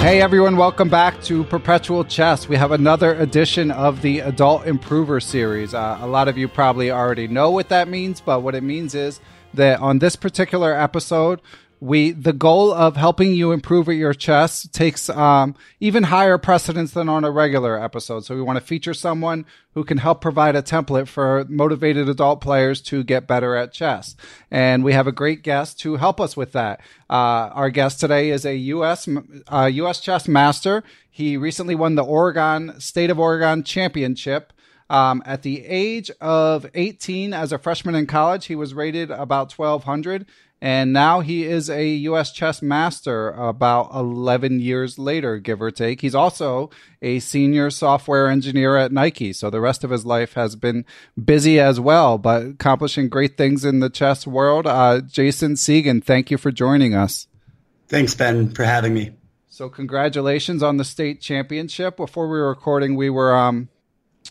Hey everyone, welcome back to Perpetual Chess. We have another edition of the Adult Improver series. Uh, a lot of you probably already know what that means, but what it means is that on this particular episode, we the goal of helping you improve at your chess takes um, even higher precedence than on a regular episode. So we want to feature someone who can help provide a template for motivated adult players to get better at chess. And we have a great guest to help us with that. Uh, our guest today is a U.S. Uh, U.S. chess master. He recently won the Oregon State of Oregon Championship. Um, at the age of 18, as a freshman in college, he was rated about 1200 and now he is a U.S. chess master about 11 years later, give or take. He's also a senior software engineer at Nike. So the rest of his life has been busy as well, but accomplishing great things in the chess world. Uh, Jason Cigan, thank you for joining us. Thanks, Ben, for having me. So congratulations on the state championship. Before we were recording, we were um,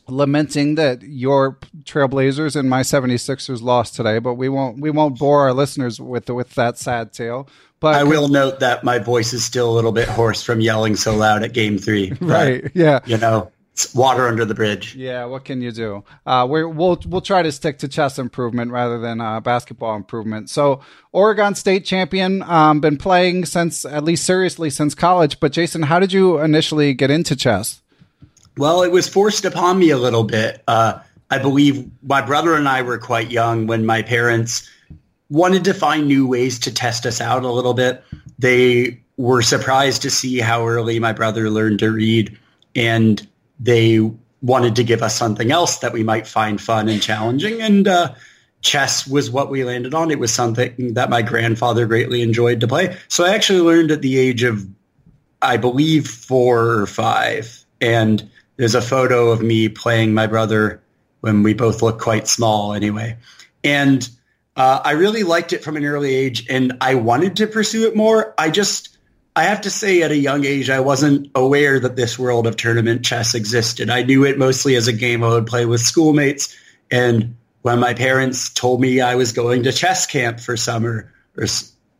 lamenting that your Trailblazers and my 76ers lost today, but we won't we won't bore our listeners with with that sad tale. But I will note that my voice is still a little bit hoarse from yelling so loud at game 3. right. Yeah. You know, it's water under the bridge. Yeah, what can you do? Uh, we will we'll try to stick to chess improvement rather than uh, basketball improvement. So, Oregon State champion, um, been playing since at least seriously since college. But Jason, how did you initially get into chess? Well, it was forced upon me a little bit. Uh, I believe my brother and I were quite young when my parents wanted to find new ways to test us out a little bit. They were surprised to see how early my brother learned to read, and they wanted to give us something else that we might find fun and challenging. And uh, chess was what we landed on. It was something that my grandfather greatly enjoyed to play. So I actually learned at the age of, I believe, four or five. And there's a photo of me playing my brother when we both look quite small anyway. And uh, I really liked it from an early age and I wanted to pursue it more. I just, I have to say at a young age, I wasn't aware that this world of tournament chess existed. I knew it mostly as a game I would play with schoolmates. And when my parents told me I was going to chess camp for summer or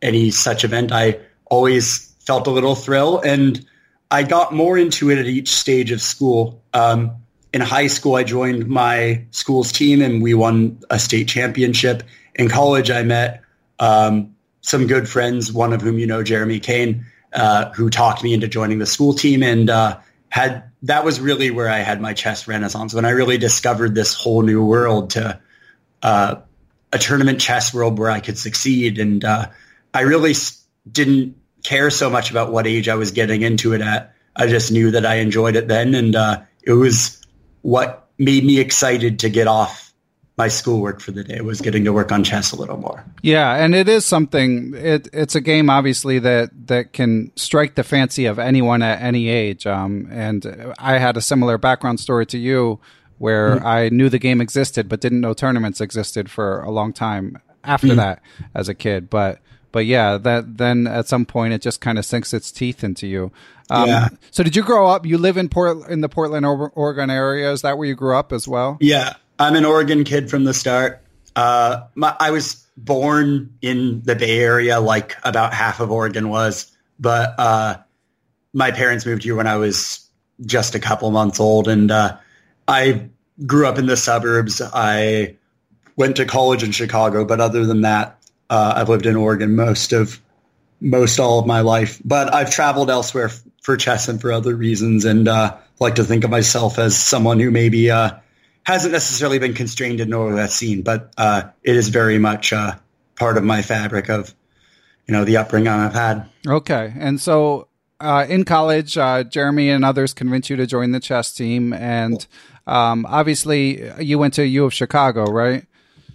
any such event, I always felt a little thrill. And I got more into it at each stage of school. Um, in high school, I joined my school's team and we won a state championship. In college, I met um, some good friends, one of whom you know, Jeremy Kane, uh, who talked me into joining the school team and uh, had that was really where I had my chess renaissance when I really discovered this whole new world to uh, a tournament chess world where I could succeed. And uh, I really didn't care so much about what age I was getting into it at. I just knew that I enjoyed it then, and uh, it was what made me excited to get off my schoolwork for the day was getting to work on chess a little more. Yeah, and it is something. It, it's a game, obviously that that can strike the fancy of anyone at any age. Um, and I had a similar background story to you, where mm-hmm. I knew the game existed but didn't know tournaments existed for a long time after mm-hmm. that as a kid. But but yeah, that then at some point it just kind of sinks its teeth into you. Um, yeah. So did you grow up? You live in Port in the Portland, Oregon area. Is that where you grew up as well? Yeah, I'm an Oregon kid from the start. Uh, my, I was born in the Bay Area, like about half of Oregon was, but uh, my parents moved here when I was just a couple months old, and uh, I grew up in the suburbs. I went to college in Chicago, but other than that, uh, I've lived in Oregon most of most all of my life, but I've traveled elsewhere f- for chess and for other reasons, and uh, like to think of myself as someone who maybe uh, hasn't necessarily been constrained to know that scene, but uh, it is very much uh, part of my fabric of you know the upbringing I've had. Okay, and so uh, in college, uh, Jeremy and others convinced you to join the chess team, and um, obviously you went to U of Chicago, right?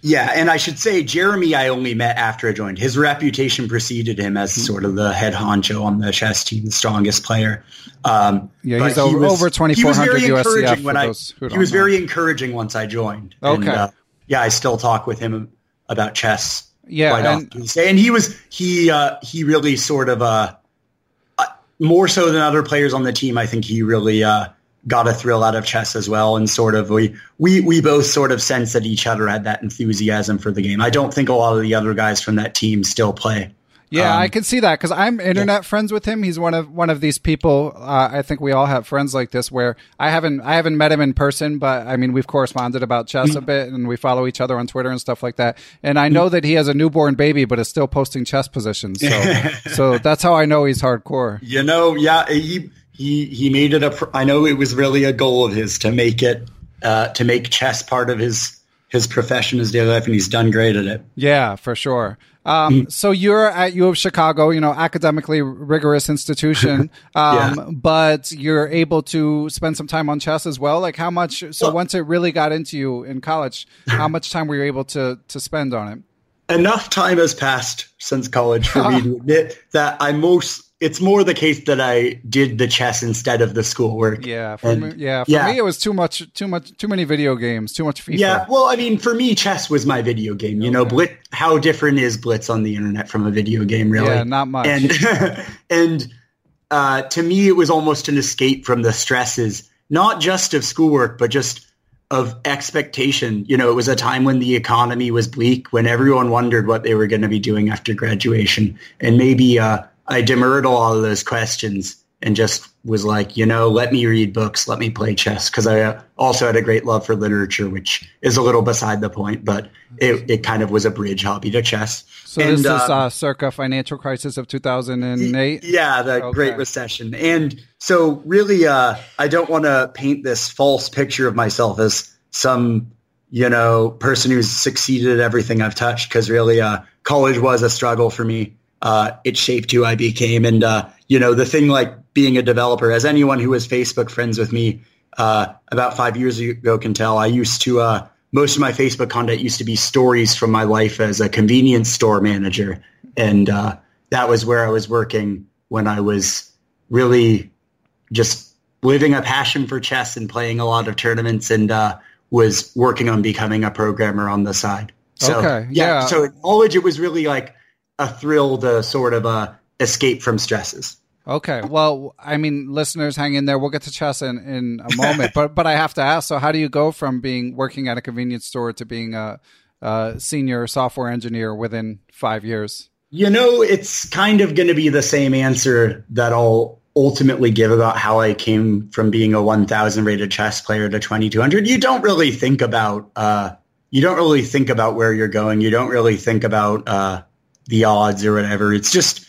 Yeah, and I should say Jeremy I only met after I joined. His reputation preceded him as sort of the head honcho on the chess team, the strongest player. Um, Yeah, he's over, was- over he was 2,400 very USCF when I, He was know. very encouraging once I joined. And, Okay. uh, yeah, I still talk with him about chess. Yeah, quite and- often. And he was he uh, he really sort of uh, uh, more so than other players on the team. I think he really uh, got a thrill out of chess as well, and sort of we we we both sort of sense that each other had that enthusiasm for the game. I don't think a lot of the other guys from that team still play. Yeah, Um, I can see that because I'm internet friends with him. He's one of one of these people. Uh, I think we all have friends like this where I haven't I haven't met him in person, but I mean we've corresponded about chess Mm-hmm. a bit, and we follow each other on Twitter and stuff like that. And I know that he has a newborn baby, but is still posting chess positions. So so that's how I know he's hardcore. You know, yeah, he he he made it a. pr- I know it was really a goal of his to make it uh, to make chess part of his his profession, his daily life, and he's done great at it. Yeah, for sure. Um, Mm. so you're at U of Chicago, you know, academically rigorous institution, um, but you're able to spend some time on chess as well. Like how much? So Well- once it really got into you in college, how much time were you able to to spend on it? enough time has passed since college for me to admit that I most it's more the case that I did the chess instead of the schoolwork. Yeah, for And- me, yeah, for yeah. me it was too much, too much, too many video games, too much FIFA. Yeah, well, I mean, for me, chess was my video game. You know, Blitz. How different is Blitz on the internet from a video game? Really, Yeah, not much. And and uh, to me, it was almost an escape from the stresses, not just of schoolwork, but just of expectation. You know, it was a time when the economy was bleak, when everyone wondered what they were going to be doing after graduation, and maybe uh, I demurred a lot of those questions and just was like, you know, let me read books, let me play chess, because I uh, also had a great love for literature, which is a little beside the point, but it, it kind of was a bridge hobby to chess. So And, this is uh, uh, circa financial crisis of 2008. yeah, the Okay. Great Recession. And so really uh I don't want to paint this false picture of myself as some, you know, person who's succeeded at everything I've touched because really uh college was a struggle for me. Uh it shaped who I became and uh you know, the thing like being a developer as anyone who was Facebook friends with me uh about 5 years ago can tell, I used to uh most of my Facebook content used to be stories from my life as a convenience store manager. And uh, that was where I was working when I was really just living a passion for chess and playing a lot of tournaments and uh, was working on becoming a programmer on the side. So, Okay, yeah. So in college, it was really like a thrill to sort of uh, escape from stresses. Okay. Well, I mean, listeners, hang in there. We'll get to chess in, in a moment, but but I have to ask. So, how do you go from being working at a convenience store to being a, a senior software engineer within five years? You know, it's kind of going to be the same answer that I'll ultimately give about how I came from being a 1000 rated chess player to 2200. You don't really think about, uh, you don't really think about where you're going. You don't really think about, uh, the odds or whatever. It's just,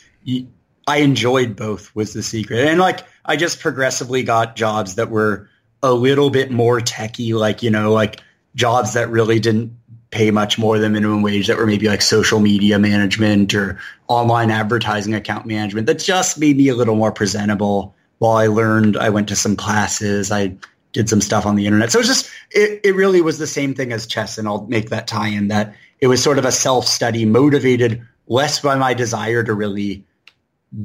I enjoyed both was the secret. And like, I just progressively got jobs that were a little bit more techy, like, you know, like jobs that really didn't pay much more than minimum wage that were maybe like social media management or online advertising account management that just made me a little more presentable while I learned I went to some classes I did some stuff on the internet so it's just it, it really was the same thing as chess and I'll make that tie in that it was sort of a self-study motivated less by my desire to really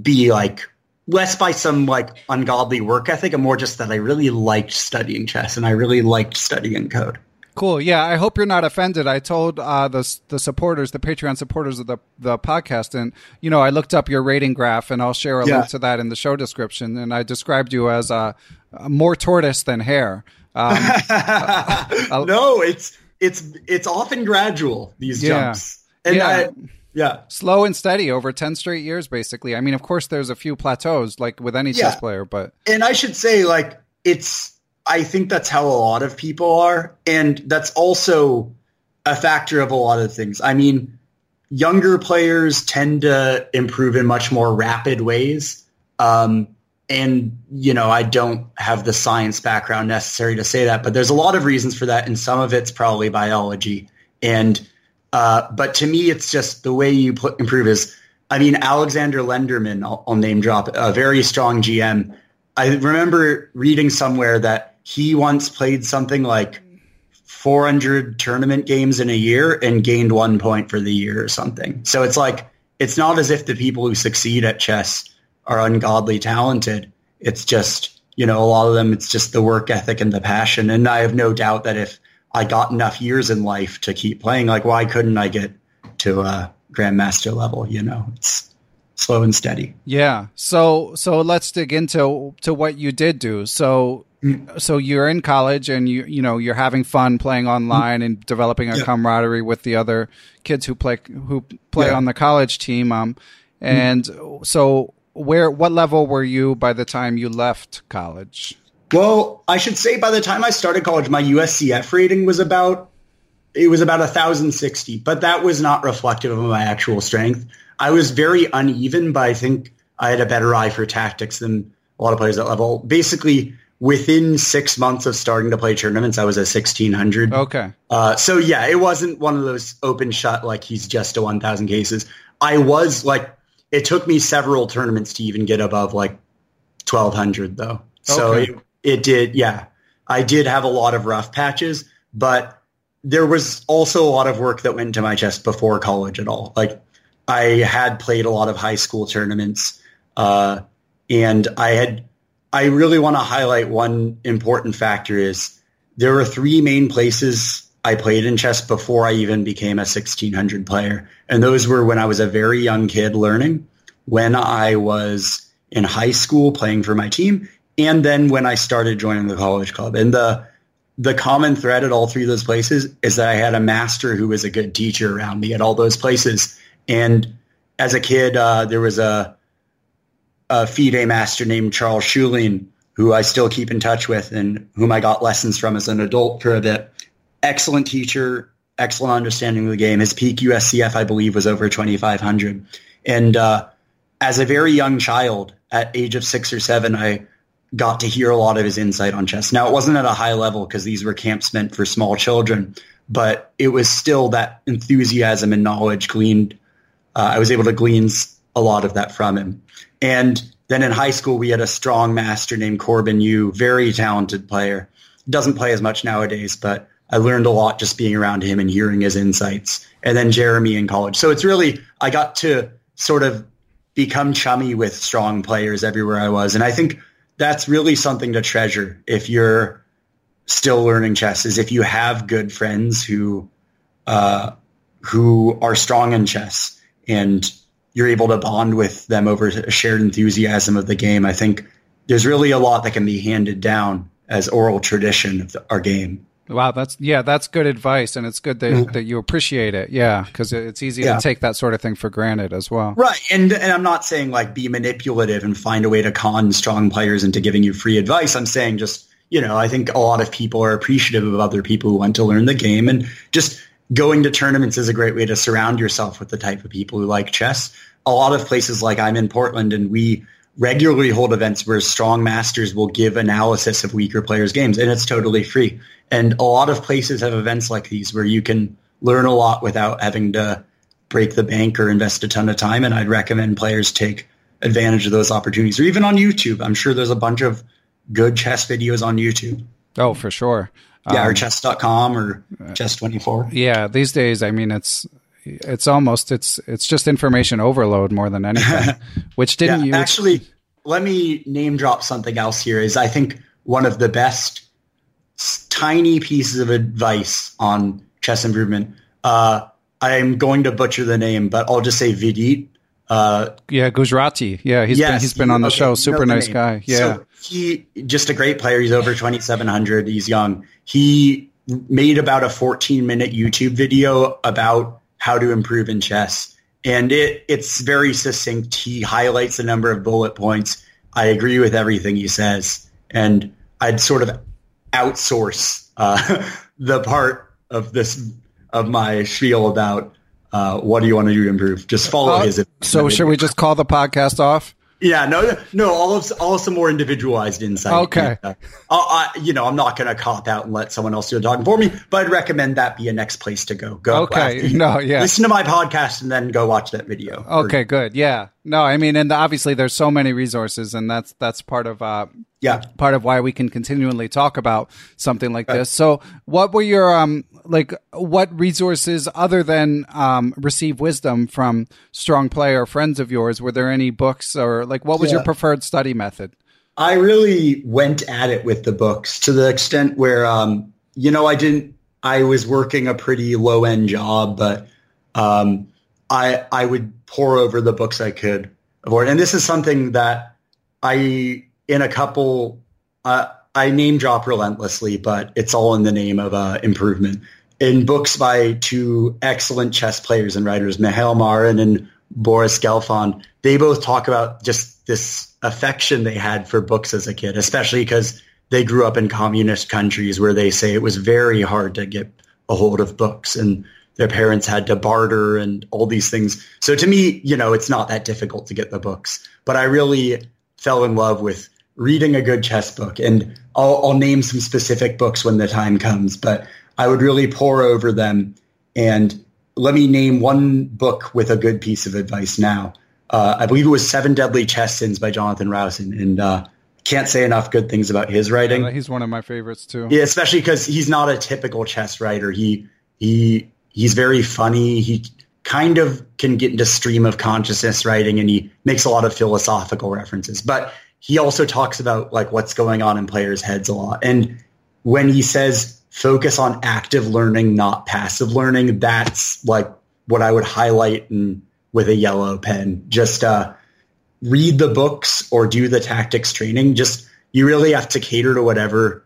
be like less by some like ungodly work ethic and more just that I really liked studying chess and I really liked studying code Cool. Yeah, I hope you're not offended. I told uh, the the supporters, the Patreon supporters of the the podcast, and you know, I looked up your rating graph, and I'll share a Yeah. link to that in the show description. And I described you as uh, more tortoise than hare. Um, no, it's it's it's often gradual these Yeah. jumps, and Yeah. I, yeah, slow and steady over 10 straight years basically i mean of course there's a few plateaus like with any chess player but and I should say like it's. I think that's how a lot of people are, and that's also a factor of a lot of things. I mean, younger players tend to improve in much more rapid ways. Um, and, you know, I don't have the science background necessary to say that, but there's a lot of reasons for that. And some of it's probably biology. And, uh, but to me, it's just the way you put, improve is, I mean, Alexander Lenderman, I'll, I'll name drop, a very strong GM. I remember reading somewhere that he once played something like 400 tournament games in a year and gained one point for the year or something. So it's like, it's not as if the people who succeed at chess are ungodly talented. It's just, you know, a lot of them, it's just the work ethic and the passion. And I have no doubt that if I got enough years in life to keep playing, like why couldn't I get to a grandmaster level? You know, it's slow and steady. Yeah. So, so let's dig into to what you did do. So so you're in college and you you know you're having fun playing online and developing a yeah. camaraderie with the other kids who play who play yeah. on the college team um and mm. so where what level were you by the time you left college well i should say by the time i started college my uscf rating was about it was about 1060 but that was not reflective of my actual strength i was very uneven but i think i had a better eye for tactics than a lot of players at level basically within six months of starting to play tournaments, I was a 1600. Okay. Uh, so yeah, it wasn't one of those open shut, like he's just a 1000 cases. I was like, it took me several tournaments to even get above like 1200 though. So okay. it, it did. Yeah. I did have a lot of rough patches, but there was also a lot of work that went into my chest before college at all. Like I had played a lot of high school tournaments, uh, and I had I really want to highlight one important factor is there were three main places I played in chess before I even became a 1600 player. And those were when I was a very young kid learning, when I was in high school playing for my team, and then when I started joining the college club. And the the common thread at all three of those places is that I had a master who was a good teacher around me at all those places. And as a kid, uh, there was a a FIDE master named Charles Schuling, who I still keep in touch with and whom I got lessons from as an adult for a bit. Excellent teacher, excellent understanding of the game. His peak USCF, I believe, was over 2,500. And uh, as a very young child, at age of six or seven, I got to hear a lot of his insight on chess. Now, it wasn't at a high level because these were camps meant for small children, but it was still that enthusiasm and knowledge gleaned. Uh, I was able to glean a lot of that from him. And then in high school, we had a strong master named Corbin Yu, very talented player. Doesn't play as much nowadays, but I learned a lot just being around him and hearing his insights. And then Jeremy in college. So it's really, I got to sort of become chummy with strong players everywhere I was. And I think that's really something to treasure if you're still learning chess is if you have good friends who, uh, who are strong in chess and you're able to bond with them over a shared enthusiasm of the game. I think there's really a lot that can be handed down as oral tradition of the, our game. Wow, that's yeah, that's good advice, and it's good that, mm-hmm. that you appreciate it. Yeah, because it's easy yeah. to take that sort of thing for granted as well. Right, and and I'm not saying like be manipulative and find a way to con strong players into giving you free advice. I'm saying just you know, I think a lot of people are appreciative of other people who want to learn the game, and just going to tournaments is a great way to surround yourself with the type of people who like chess. A lot of places like I'm in Portland and we regularly hold events where strong masters will give analysis of weaker players' games and it's totally free. And a lot of places have events like these where you can learn a lot without having to break the bank or invest a ton of time. And I'd recommend players take advantage of those opportunities or even on YouTube. I'm sure there's a bunch of good chess videos on YouTube. Oh, for sure. Yeah, um, or chess.com or chess24. Yeah, these days, I mean, it's it's almost it's it's just information overload more than anything. which didn't yeah, you actually? Let me name drop something else here. Is I think one of the best tiny pieces of advice on chess improvement. Uh, I'm going to butcher the name, but I'll just say Vidit uh, yeah, Gujrathi. Yeah, he's yes, been he's been on the okay, show. Super nice name. guy. Yeah, so he just a great player. He's over twenty seven hundred. He's young. He made about a fourteen minute YouTube video about how to improve in chess, and it it's very succinct. He highlights a number of bullet points. I agree with everything he says, and I'd sort of outsource uh, the part of this of my spiel about uh, what do you want to do to improve? Just follow uh, his. So should we just call the podcast off? Yeah, no, no, all of all some more individualized insight. Okay, uh, I, you know, I'm not going to cop out and let someone else do the talking for me, but I'd recommend that be a next place to go. Go, okay, no, yeah, listen to my podcast and then go watch that video. Okay, or, good, yeah, no, I mean, and obviously there's so many resources, and that's that's part of uh, yeah. part of why we can continually talk about something like this. So what were your um like what resources other than um receive wisdom from strong player friends of yours? Were there any books or like what was yeah. your preferred study method? I really went at it with the books to the extent where um you know i didn't i was working a pretty low end job but um i i would pour over the books i could avoid and this is something that i in a couple, uh, I name drop relentlessly, but it's all in the name of uh, improvement. In books by two excellent chess players and writers, Mihail Marin and Boris Gelfand, they both talk about just this affection they had for books as a kid, especially because they grew up in communist countries where they say it was very hard to get a hold of books and their parents had to barter and all these things. So to me, you know, it's not that difficult to get the books, but I really fell in love with reading a good chess book. And I'll, I'll name some specific books when the time comes, but I would really pour over them. And let me name one book with a good piece of advice now. Uh, I believe it was Seven Deadly Chess Sins by Jonathan Rowson. And uh, can't say enough good things about his writing. Yeah, he's one of my favorites too. Yeah, especially because he's not a typical chess writer. He he he's very funny. He kind of can get into stream of consciousness writing, and he makes a lot of philosophical references. But he also talks about like what's going on in players' heads a lot. And when he says focus on active learning, not passive learning, that's like what I would highlight in, with a yellow pen. Just uh, read the books or do the tactics training. Just you really have to cater to whatever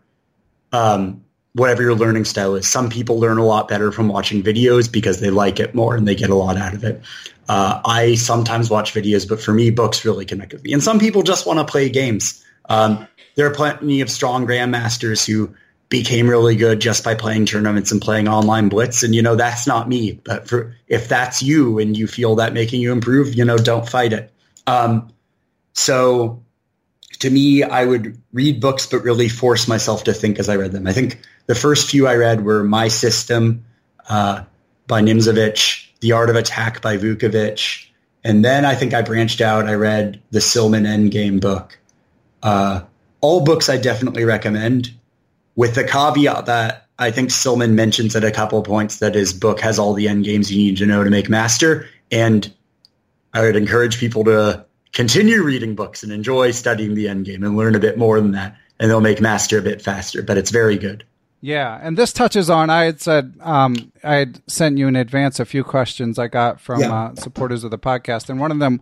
um, whatever your learning style is. Some people learn a lot better from watching videos because they like it more and they get a lot out of it. Uh, I sometimes watch videos, but for me, books really connect with me. And some people just want to play games. Um, there are plenty of strong grandmasters who became really good just by playing tournaments and playing online blitz. And you know that's not me. But for if that's you and you feel that making you improve, you know, don't fight it. Um, so to me, I would read books, but really force myself to think as I read them. I think the first few I read were My System uh, by Nimzovich, The Art of Attack by Vukovic. And then I think I branched out. I read the Silman Endgame book. Uh, all books I definitely recommend, with the caveat that I think Silman mentions at a couple of points that his book has all the end games you need to know to make master. And I would encourage people to continue reading books and enjoy studying the end game and learn a bit more than that. And they'll make master a bit faster, but it's very good. Yeah, and this touches on. I had said um, I had sent you in advance a few questions I got from yeah. uh, supporters of the podcast, and one of them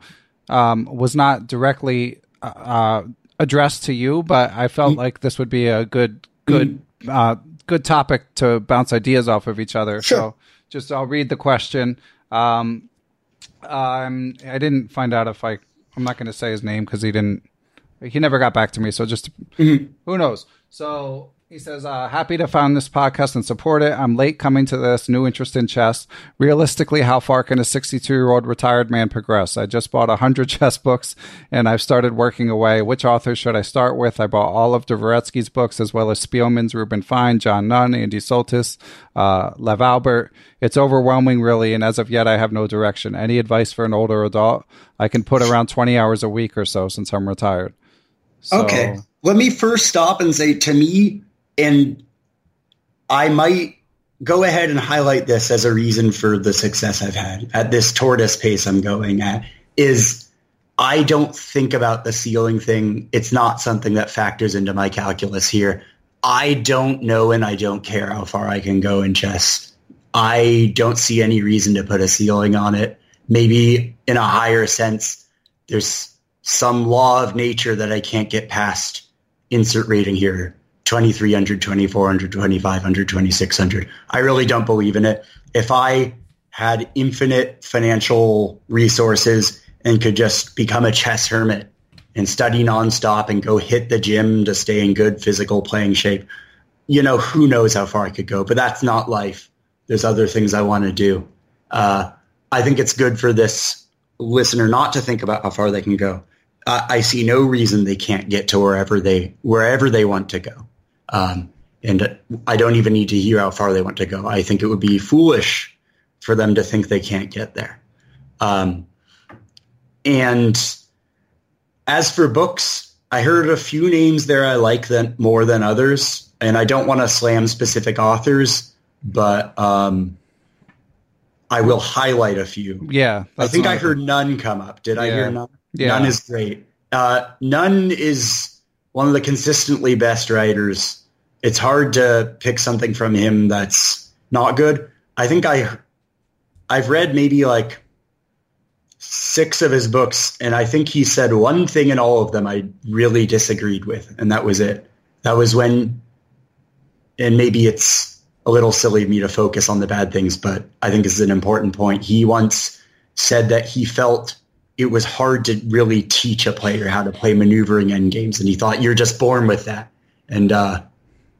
um, was not directly uh, uh addressed to you, but I felt mm-hmm. like this would be a good, good, mm-hmm. uh, good topic to bounce ideas off of each other. Sure. So, just I'll read the question. Um, um, I didn't find out if I. I'm not going to say his name because he didn't. He never got back to me. So just mm-hmm. who knows. So he says, uh, happy to found this podcast and support it. I'm late coming to this new interest in chess. Realistically, how far can a 62 year old retired man progress? I just bought 100 chess books and I've started working away. Which authors should I start with? I bought all of Dvoretsky's books as well as Spielman's, Reuben Fine, John Nunn, Andy Soltis, uh, Lev Alburt. It's overwhelming, really, and as of yet, I have no direction. Any advice for an older adult? I can put around 20 hours a week or so since I'm retired. So, okay. Let me first stop and say to me, and I might go ahead and highlight this as a reason for the success I've had at this tortoise pace I'm going at is I don't think about the ceiling thing. It's not something that factors into my calculus here. I don't know and I don't care how far I can go in chess. I don't see any reason to put a ceiling on it. Maybe in a higher sense, there's some law of nature that I can't get past. Insert rating here. 2300, 2400, 2500, 2600. I really don't believe in it. If I had infinite financial resources and could just become a chess hermit and study nonstop and go hit the gym to stay in good physical playing shape, you know, who knows how far I could go, but that's not life. There's other things I want to do. Uh, I think it's good for this listener not to think about how far they can go. Uh, I see no reason they can't get to wherever they wherever they want to go. Um, and I don't even need to hear how far they want to go. I think it would be foolish for them to think they can't get there. Um, and as for books, I heard a few names there I like than more than others, and I don't want to slam specific authors, but um, I will highlight a few. Yeah, I think I heard Nunn come up. Did I Yeah. hear Nunn? Yeah. Nunn is great. Uh, Nunn is one of the consistently best writers. It's hard to pick something from him that's not good. I think I, I've read maybe like six of his books, and I think he said one thing in all of them I really disagreed with, and that was it. That was when, and maybe it's a little silly of me to focus on the bad things, but I think this is an important point. He once said that he felt it was hard to really teach a player how to play maneuvering end games, and he thought you're just born with that. And uh,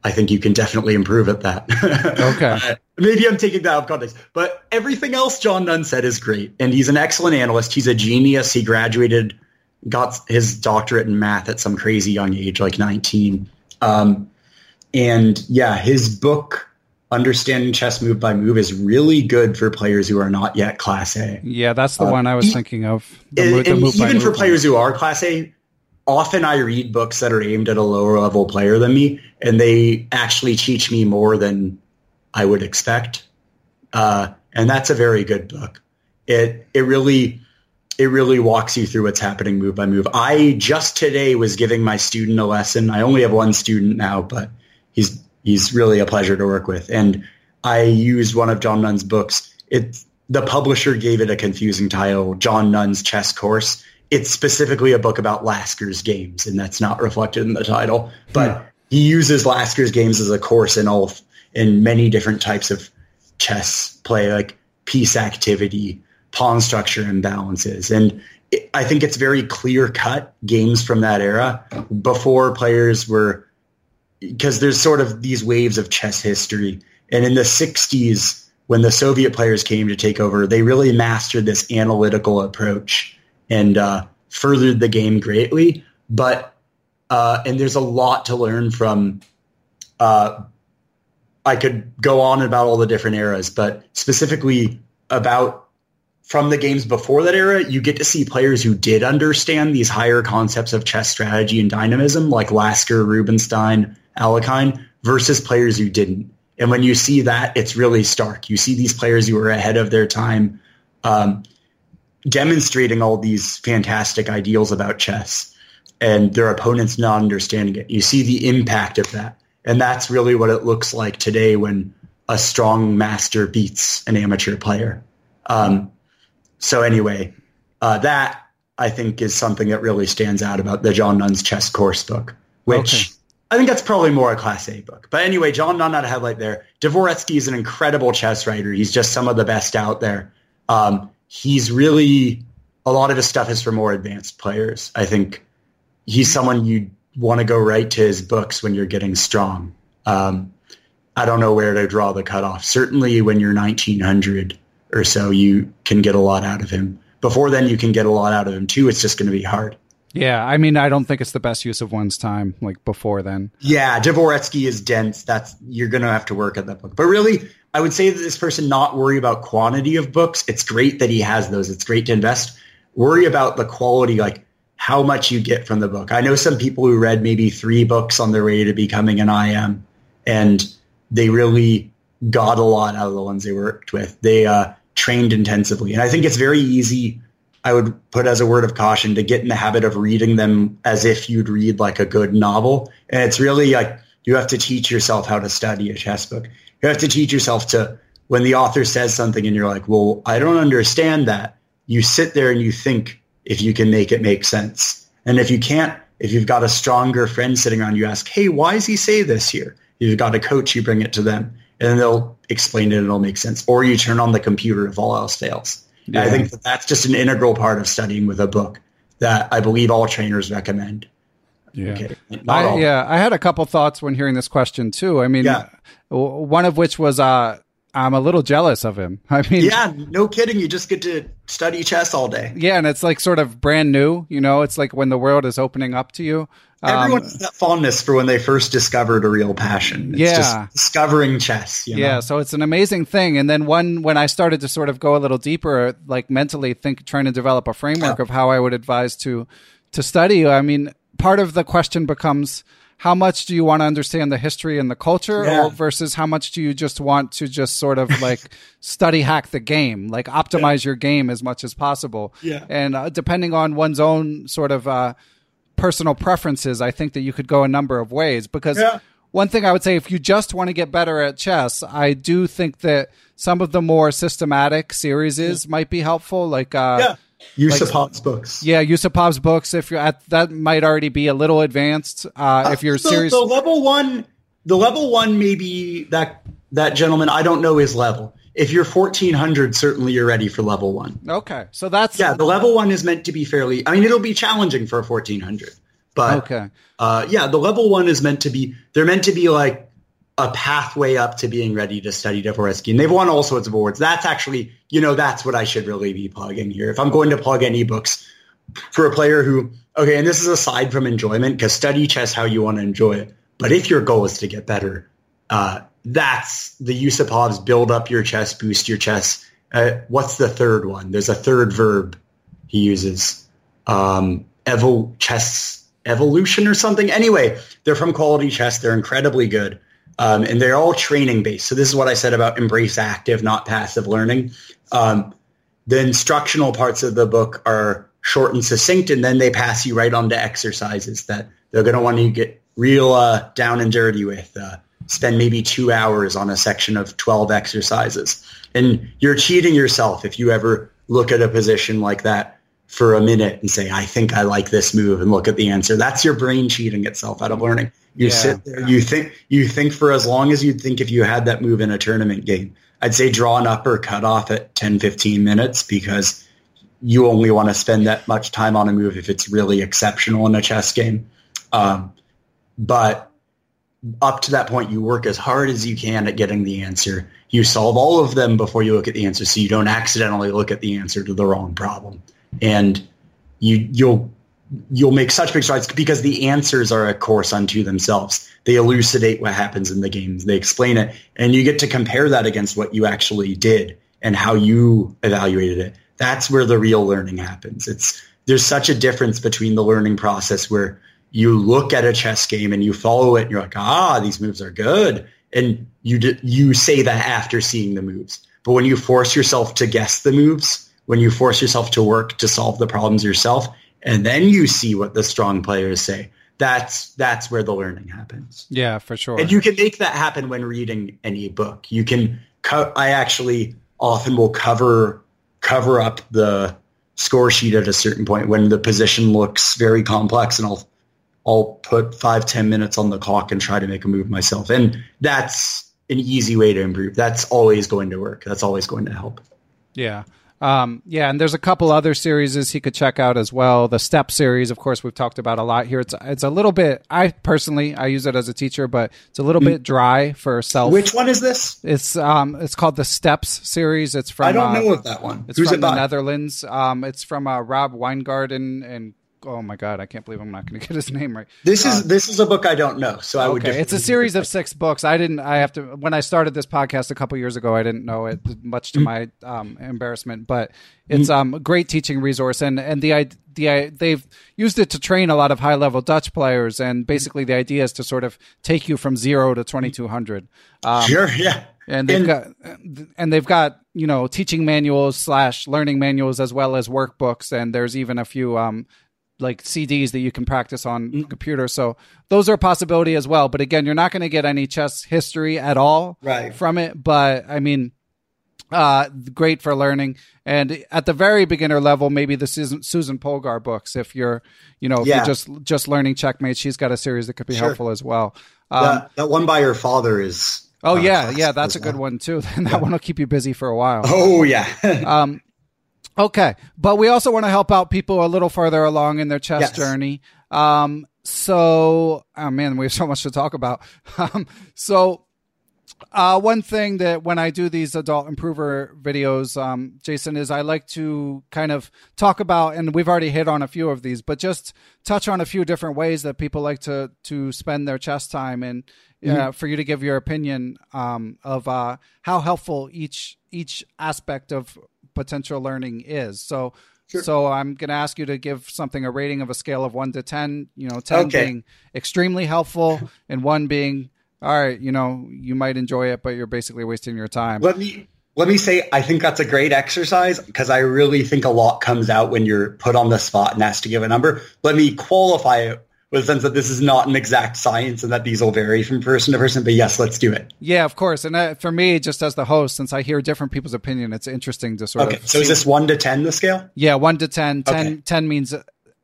I think you can definitely improve at that. Okay. Uh, maybe I'm taking that out of context, but everything else John Nunn said is great, and he's an excellent analyst. He's a genius. He graduated, got his doctorate in math at some crazy young age, like 19. Um, and yeah, his book, Understanding Chess Move by Move, is really good for players who are not yet Class A. Yeah, that's the one I was e- thinking of. The And, the and even for players who are Class A, often I read books that are aimed at a lower level player than me, and they actually teach me more than I would expect. Uh, and that's a very good book. It it really it really walks you through what's happening move by move. I just today was giving my student a lesson. I only have one student now, but he's he's really a pleasure to work with. And I used one of John Nunn's books. It the publisher gave it a confusing title, John Nunn's Chess Course. It's specifically a book about Lasker's games, and that's not reflected in the title. But he uses Lasker's games as a course in all in many different types of chess play, like piece activity, pawn structure imbalances, and I think it's very clear cut games from that era before players were because there's sort of these waves of chess history. And in the 60s, when the Soviet players came to take over, they really mastered this analytical approach and uh, furthered the game greatly. But uh, and there's a lot to learn from. Uh, I could go on about all the different eras, but specifically about from the games before that era, you get to see players who did understand these higher concepts of chess strategy and dynamism, like Lasker, Rubinstein, Alekhine, versus players who didn't. And when you see that, it's really stark. You see these players who are ahead of their time, um, demonstrating all these fantastic ideals about chess, and their opponents not understanding it. You see the impact of that, and that's really what it looks like today when a strong master beats an amateur player. Um, so anyway, uh, that I think is something that really stands out about the John Nunn's chess course book, which. I think that's probably more a class A book. But anyway, John Nunn had a headlight there. Dvoretsky is an incredible chess writer. He's just some of the best out there. Um, he's really a lot of his stuff is for more advanced players. I think he's someone you want to go right to his books when you're getting strong. Um, I don't know where to draw the cutoff. Certainly, when you're 1900 or so, you can get a lot out of him. Before then, you can get a lot out of him too. It's just going to be hard. Yeah, I mean, I don't think it's the best use of one's time. Like before then. Yeah, Dvoretsky is dense. That's you're to have to work at that book. But really, I would say that this person not worry about quantity of books. It's great that he has those. It's great to invest. Worry about the quality, like how much you get from the book. I know some people who read maybe three books on their way to becoming an IM, and they really got a lot out of the ones they worked with. They uh, trained intensively, and I think it's very easy. I would put as a word of caution to get in the habit of reading them as if you'd read like a good novel. And it's really like you have to teach yourself how to study a chess book. You have to teach yourself to, when the author says something and you're like, well, I don't understand that. You sit there and you think if you can make it make sense. And if you can't, if you've got a stronger friend sitting around, you ask, hey, why does he say this here? You've got a coach, you bring it to them and they'll explain it and it'll make sense. Or you turn on the computer if all else fails. And I think that that's just an integral part of studying with a book that I believe all trainers recommend. Yeah. Okay. I, yeah, I had a couple thoughts when hearing this question too. I mean, Yeah. one of which was uh, I'm a little jealous of him. I mean, Yeah, no kidding. You just get to study chess all day. yeah, and it's like sort of brand new. You know, it's like when the world is opening up to you. Um, Everyone has that fondness for when they first discovered a real passion. It's Yeah. just discovering chess. You know? Yeah, so it's an amazing thing. And then one when I started to sort of go a little deeper, like mentally think, trying to develop a framework of how I would advise to to study. I mean, part of the question becomes how much do you want to understand the history and the culture Yeah. or versus how much do you just want to just sort of like study hack the game like optimize your game as much as possible Yeah. and uh, depending on one's own sort of uh, personal preferences i think that you could go a number of ways because Yeah. one thing i would say if you just want to get better at chess i do think that some of the more systematic series is might be helpful like uh, Yusupov's books. yeah, Yusupov's books. If you're at that, might already be a little advanced. Uh, if you're the, serious, the level one, the level one, maybe that that gentleman. I don't know his level. If you're 1400, certainly you're ready for level one. okay. So that's Yeah, the level one is meant to be fairly. I mean, it'll be challenging for a 1400, but okay. uh, yeah, the level one is meant to be. They're meant to be like a pathway up to being ready to study Dvoretsky, and they've won all sorts of awards. That's actually, you know, that's what I should really be plugging here. If I'm going to plug any books for a player who, okay, and this is aside from enjoyment, because study chess how you want to enjoy it. But if your goal is to get better, uh, that's the Yusupov's build up your chess, boost your chess. Uh, what's the third one? There's a third verb he uses. Um, evol chess evolution or something. Anyway, they're from Quality Chess. They're incredibly good. Um, and they're all training based. So this is what I said about embrace active, not passive learning. Um, the instructional parts of the book are short and succinct, and then they pass you right on to exercises that they're going to want you to get real uh, down and dirty with. Uh, spend maybe two hours on a section of 12 exercises. And you're cheating yourself if you ever look at a position like that for a minute and say, I think I like this move and look at the answer. That's your brain cheating itself out of learning. You Yeah. sit there, you think, you think for as long as you'd think if you had that move in a tournament game. I'd say draw an upper cutoff at 10, 15 minutes because you only want to spend that much time on a move if it's really exceptional in a chess game. Um, but up to that point, you work as hard as you can at getting the answer. You solve all of them before you look at the answer, so you don't accidentally look at the answer to the wrong problem. And you you'll you'll make such big strides because the answers are a course unto themselves. They elucidate what happens in the games. They explain it, and you get to compare that against what you actually did and how you evaluated it. That's where the real learning happens. It's there's such a difference between the learning process where you look at a chess game and you follow it and you're like, ah, these moves are good. And you, d- you say that after seeing the moves. But when you force yourself to guess the moves, when you force yourself to work to solve the problems yourself, and then you see what the strong players say, that's, that's where the learning happens. Yeah, for sure. And you can make that happen when reading any book. You can, co- I actually often will cover, cover up the score sheet at a certain point when the position looks very complex and I'll, I'll put five, ten minutes on the clock and try to make a move myself. And that's an easy way to improve. That's always going to work. That's always going to help. Yeah. Um, yeah, and there's a couple other series he could check out as well. The Step series, of course, we've talked about a lot here. It's it's a little bit. I personally I use it as a teacher, but it's a little bit dry for self. Which one is this? It's um it's called the Steps series. It's from I don't uh, know of that one. It's Who's from it the by? Netherlands. Um, it's from uh, Rob Weingarten and oh my god, I can't believe I'm not going to get his name right. This is this is a book I don't know, so I would. Okay, it's a series of six books. I didn't. I have to. When I started this podcast a couple years ago, I didn't know it much to my um, embarrassment. But it's um, a great teaching resource, and and the the they've used it to train a lot of high level Dutch players. And basically, the idea is to sort of take you from zero to twenty two hundred. Um, Sure, yeah. and they've And- got and they've got you know teaching manuals slash learning manuals as well as workbooks and there's even a few um like CDs that you can practice on Mm. computer so those are a possibility as well but again you're not going to get any chess history at all Right. from it but I mean uh great for learning and at the very beginner level maybe the Susan, Susan Polgar books if you're you know if Yeah. you're just just learning checkmate she's got a series that could be Sure. helpful as well um, that, that one by your father is. Oh uh, yeah, yeah, that's a good one too. And that one will keep you busy for a while. Oh yeah. Um, okay, but we also want to help out people a little further along in their chess Yes. journey. Um, so, oh man, we have so much to talk about. Um, so, uh, one thing that when I do these adult improver videos, um, Jason, is I like to kind of talk about, and we've already hit on a few of these, but just touch on a few different ways that people like to to spend their chess time, and uh, for you to give your opinion um, of uh, how helpful each each aspect of potential learning is. So, Sure. So I'm going to ask you to give something a rating of a scale of one to 10, you know, 10 okay. being extremely helpful and one being, all right, you know, you might enjoy it, but you're basically wasting your time. Let me, let me say, I think that's a great exercise because I really think a lot comes out when you're put on the spot and asked to give a number. Let me qualify it with the sense that this is not an exact science and that these will vary from person to person. But yes, let's do it. Yeah, of course. And uh, for me, just as the host, since I hear different people's opinion, it's interesting to sort okay. of. Okay, so is this one to ten the scale? Yeah, one to 10. 10, okay. 10 means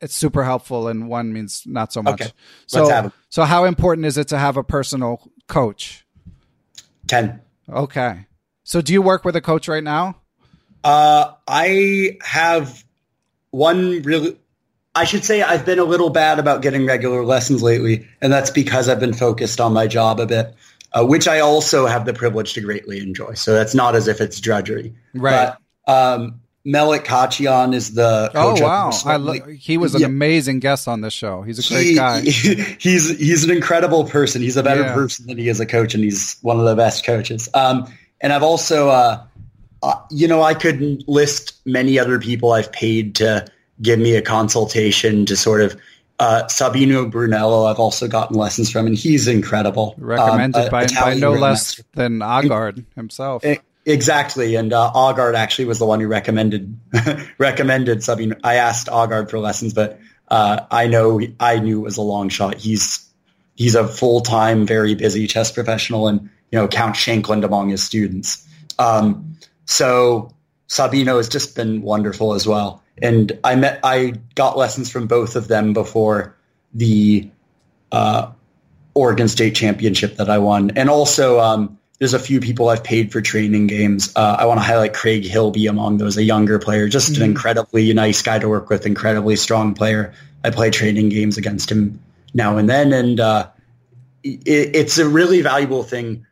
it's super helpful, and one means not so much. Okay. So, let's so how important is it to have a personal coach? Ten. Okay. So do you work with a coach right now? Uh, I have one really I should say I've been a little bad about getting regular lessons lately, and that's because I've been focused on my job a bit, uh, which I also have the privilege to greatly enjoy. So that's not as if it's drudgery. Right. But, um, Melik Khachiyan is the oh wow I lo- he was an yeah. amazing guest on this show he's a great he, guy he's he's an incredible person he's a better yeah. person than he is a coach and he's one of the best coaches um, and I've also uh, uh, you know I could list many other people I've paid to give me a consultation to sort of uh, Sabino Brunello, I've also gotten lessons from, and he's incredible. Recommended um, by, by, no less than Aagaard himself. Exactly, and uh, Aagaard actually was the one who recommended recommended Sabino. I asked Aagaard for lessons, but uh, I know I knew it was a long shot. He's he's a full time, very busy chess professional, and you know Count Shankland among his students. Um, so Sabino has just been wonderful as well and I met I got lessons from both of them before the uh, Oregon State Championship that I won, and also um, there's a few people I've paid for training games. Uh, I want to highlight Craig Hilby among those, a younger player, just mm-hmm. an incredibly nice guy to work with, incredibly strong player. I play training games against him now and then, and uh, it, it's a really valuable thing.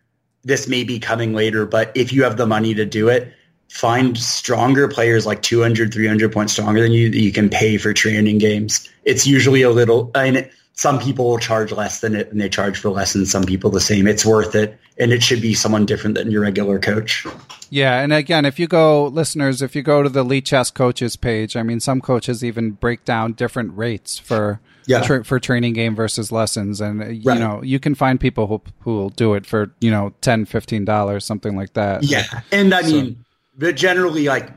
This may be coming later, but if you have the money to do it, find stronger players like 200, 300 points stronger than you that you can pay for training games. It's usually a little, I mean, some people will charge less than it and they charge for less and some people the same. It's worth it. And it should be someone different than your regular coach. Yeah. And again, if you go, listeners, if you go to the Lichess coaches page, I mean, some coaches even break down different rates for, yeah. Tra- for training game versus lessons. And, uh, you right. know, you can find people who, who will do it for, you know, 10 $15, something like that. Yeah. And I so, mean, but generally, like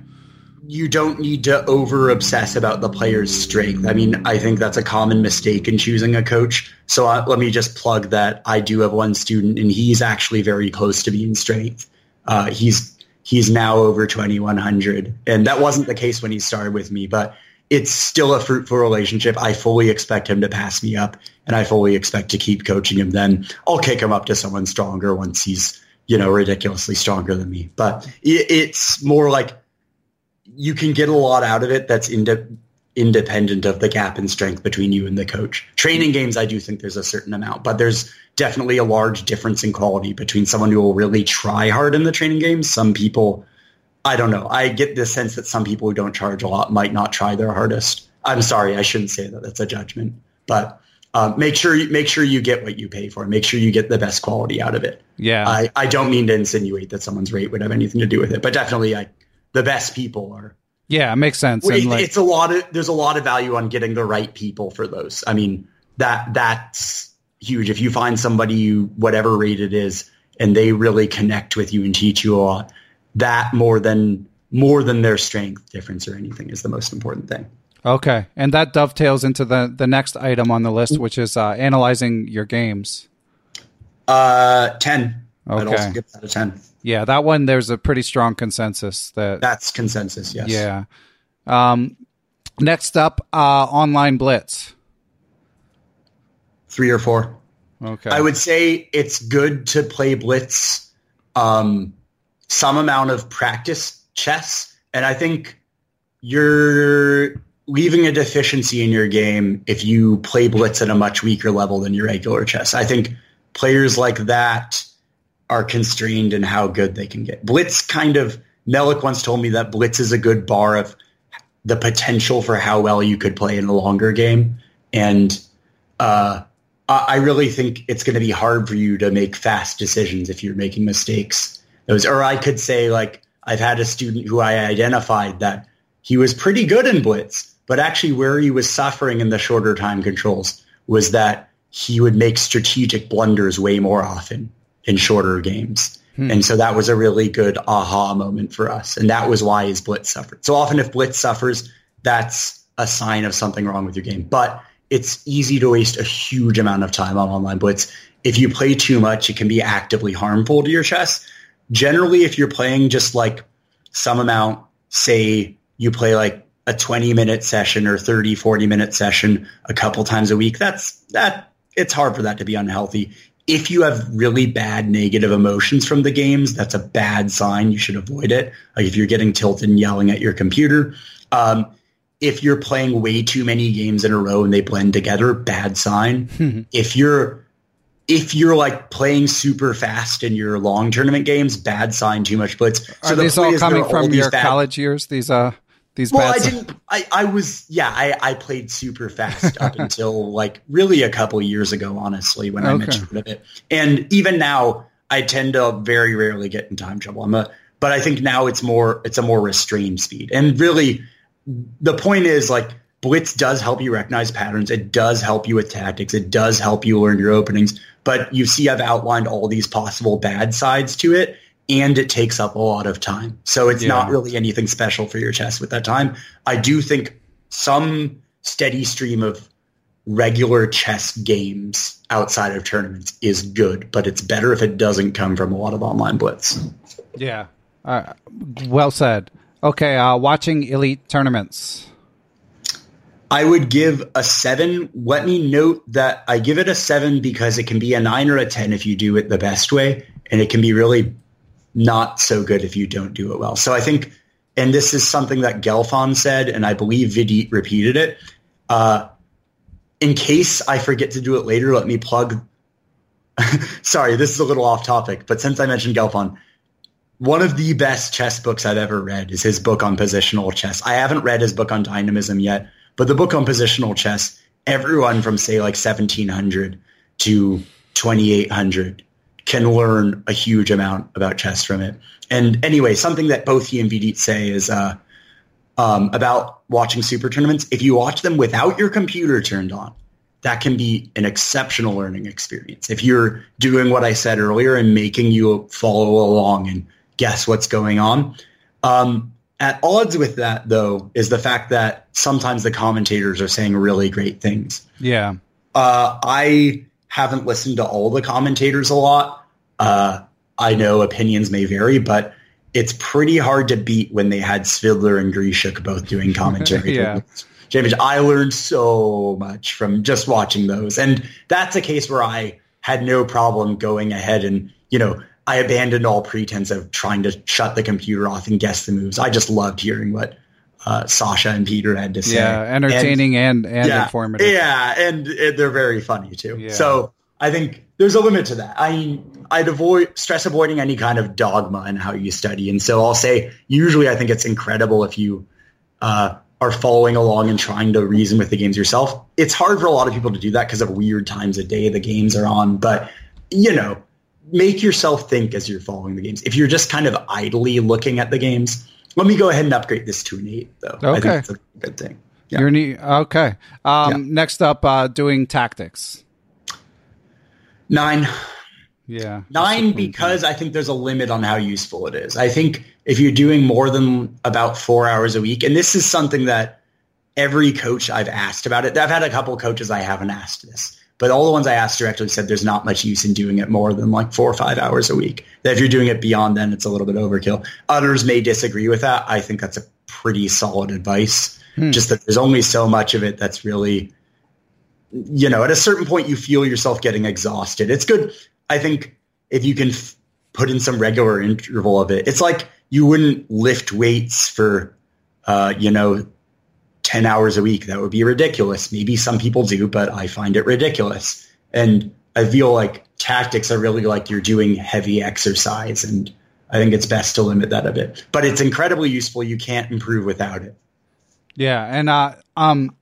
you don't need to over obsess about the player's strength. I mean, I think that's a common mistake in choosing a coach. So uh, let me just plug that I do have one student, and he's actually very close to being strength. Uh, he's he's now over 2100, and that wasn't the case when he started with me, but it's still a fruitful relationship. I fully expect him to pass me up, and I fully expect to keep coaching him. Then I'll kick him up to someone stronger once he's you know, ridiculously stronger than me. But it's more like you can get a lot out of it that's ind- independent of the gap in strength between you and the coach. Training games, I do think there's a certain amount, but there's definitely a large difference in quality between someone who will really try hard in the training games. Some people, I don't know. I get the sense that some people who don't charge a lot might not try their hardest. I'm sorry, I shouldn't say that. That's a judgment. But um, make sure you make sure you get what you pay for. Make sure you get the best quality out of it. Yeah, I, I don't mean to insinuate that someone's rate would have anything to do with it, but definitely, I, the best people are. Yeah, it makes sense. It, like, it's a lot of there's a lot of value on getting the right people for those. I mean that that's huge. If you find somebody you whatever rate it is, and they really connect with you and teach you a lot, that more than more than their strength difference or anything is the most important thing. Okay, and that dovetails into the the next item on the list, which is uh, analyzing your games. Uh, ten. Okay, I'd also give that a ten. Yeah, that one. There's a pretty strong consensus that that's consensus. Yes. Yeah. Um, next up, uh, online blitz. Three or four. Okay. I would say it's good to play blitz. Um, some amount of practice chess, and I think you're leaving a deficiency in your game if you play blitz at a much weaker level than your regular chess. I think players like that are constrained in how good they can get. Blitz kind of Melik once told me that blitz is a good bar of the potential for how well you could play in a longer game. And uh, I really think it's going to be hard for you to make fast decisions if you're making mistakes. Those, or I could say like I've had a student who I identified that he was pretty good in blitz, but actually where he was suffering in the shorter time controls was that he would make strategic blunders way more often in shorter games. Hmm. And so that was a really good aha moment for us. And that was why his blitz suffered. So often if blitz suffers, that's a sign of something wrong with your game. But it's easy to waste a huge amount of time on online blitz. If you play too much, it can be actively harmful to your chess. Generally, if you're playing just like some amount, say you play like a 20 minute session or 30, 40 minute session a couple times a week, that's that it's hard for that to be unhealthy. If you have really bad negative emotions from the games, that's a bad sign. You should avoid it. Like if you're getting tilted and yelling at your computer. Um, if you're playing way too many games in a row and they blend together, bad sign. if you're if you're like playing super fast in your long tournament games, bad sign, too much blitz. So Are these all coming from your bad, college years? These uh these well, I didn't. I, I was yeah. I, I played super fast up until like really a couple years ago. Honestly, when okay. I mentioned it, and even now, I tend to very rarely get in time trouble. I'm a, but I think now it's more. It's a more restrained speed, and really, the point is like blitz does help you recognize patterns. It does help you with tactics. It does help you learn your openings. But you see, I've outlined all these possible bad sides to it and it takes up a lot of time. So it's yeah. not really anything special for your chess with that time. I do think some steady stream of regular chess games outside of tournaments is good, but it's better if it doesn't come from a lot of online blitz. Yeah. Uh, well said. Okay, uh, watching elite tournaments. I would give a seven. Let me note that I give it a seven because it can be a nine or a 10 if you do it the best way. And it can be really not so good if you don't do it well. So I think, and this is something that Gelfand said, and I believe Vidit repeated it. Uh, in case I forget to do it later, let me plug. Sorry, this is a little off topic, but since I mentioned Gelfand, one of the best chess books I've ever read is his book on positional chess. I haven't read his book on dynamism yet, but the book on positional chess, everyone from say like 1700 to 2800 can learn a huge amount about chess from it. And anyway, something that both he and Vidit say is uh, um, about watching super tournaments. If you watch them without your computer turned on, that can be an exceptional learning experience. If you're doing what I said earlier and making you follow along and guess what's going on. Um, at odds with that, though, is the fact that sometimes the commentators are saying really great things. Yeah. Uh, I haven't listened to all the commentators a lot. Uh, I know opinions may vary, but it's pretty hard to beat when they had Svidler and Grischuk both doing commentary. yeah. James, I learned so much from just watching those. And that's a case where I had no problem going ahead and, you know, I abandoned all pretense of trying to shut the computer off and guess the moves. I just loved hearing what uh, Sasha and Peter had to say. Yeah, entertaining and and, and yeah, informative. Yeah, and, and, they're very funny too. Yeah. So I think there's a limit to that. I mean, I'd avoid stress avoiding any kind of dogma in how you study, and so I'll say usually I think it's incredible if you uh, are following along and trying to reason with the games yourself. It's hard for a lot of people to do that because of weird times of day the games are on, but you know, make yourself think as you're following the games. If you're just kind of idly looking at the games let me go ahead and upgrade this to an eight, though. Okay, I think that's a good thing. Yeah. You're neat. Okay. Um, yeah. Next up, uh, doing tactics. Nine. Yeah. Nine because I think there's a limit on how useful it is. I think if you're doing more than about four hours a week, and this is something that every coach I've asked about it, I've had a couple coaches I haven't asked this. But all the ones I asked directly said there's not much use in doing it more than like four or five hours a week. That if you're doing it beyond then, it's a little bit overkill. Others may disagree with that. I think that's a pretty solid advice. Hmm. Just that there's only so much of it that's really, you know, at a certain point you feel yourself getting exhausted. It's good. I think if you can f- put in some regular interval of it, it's like you wouldn't lift weights for, uh, you know, 10 hours a week. That would be ridiculous. Maybe some people do, but I find it ridiculous. And I feel like tactics are really like you're doing heavy exercise. And I think it's best to limit that a bit. But it's incredibly useful. You can't improve without it. Yeah. And uh, um,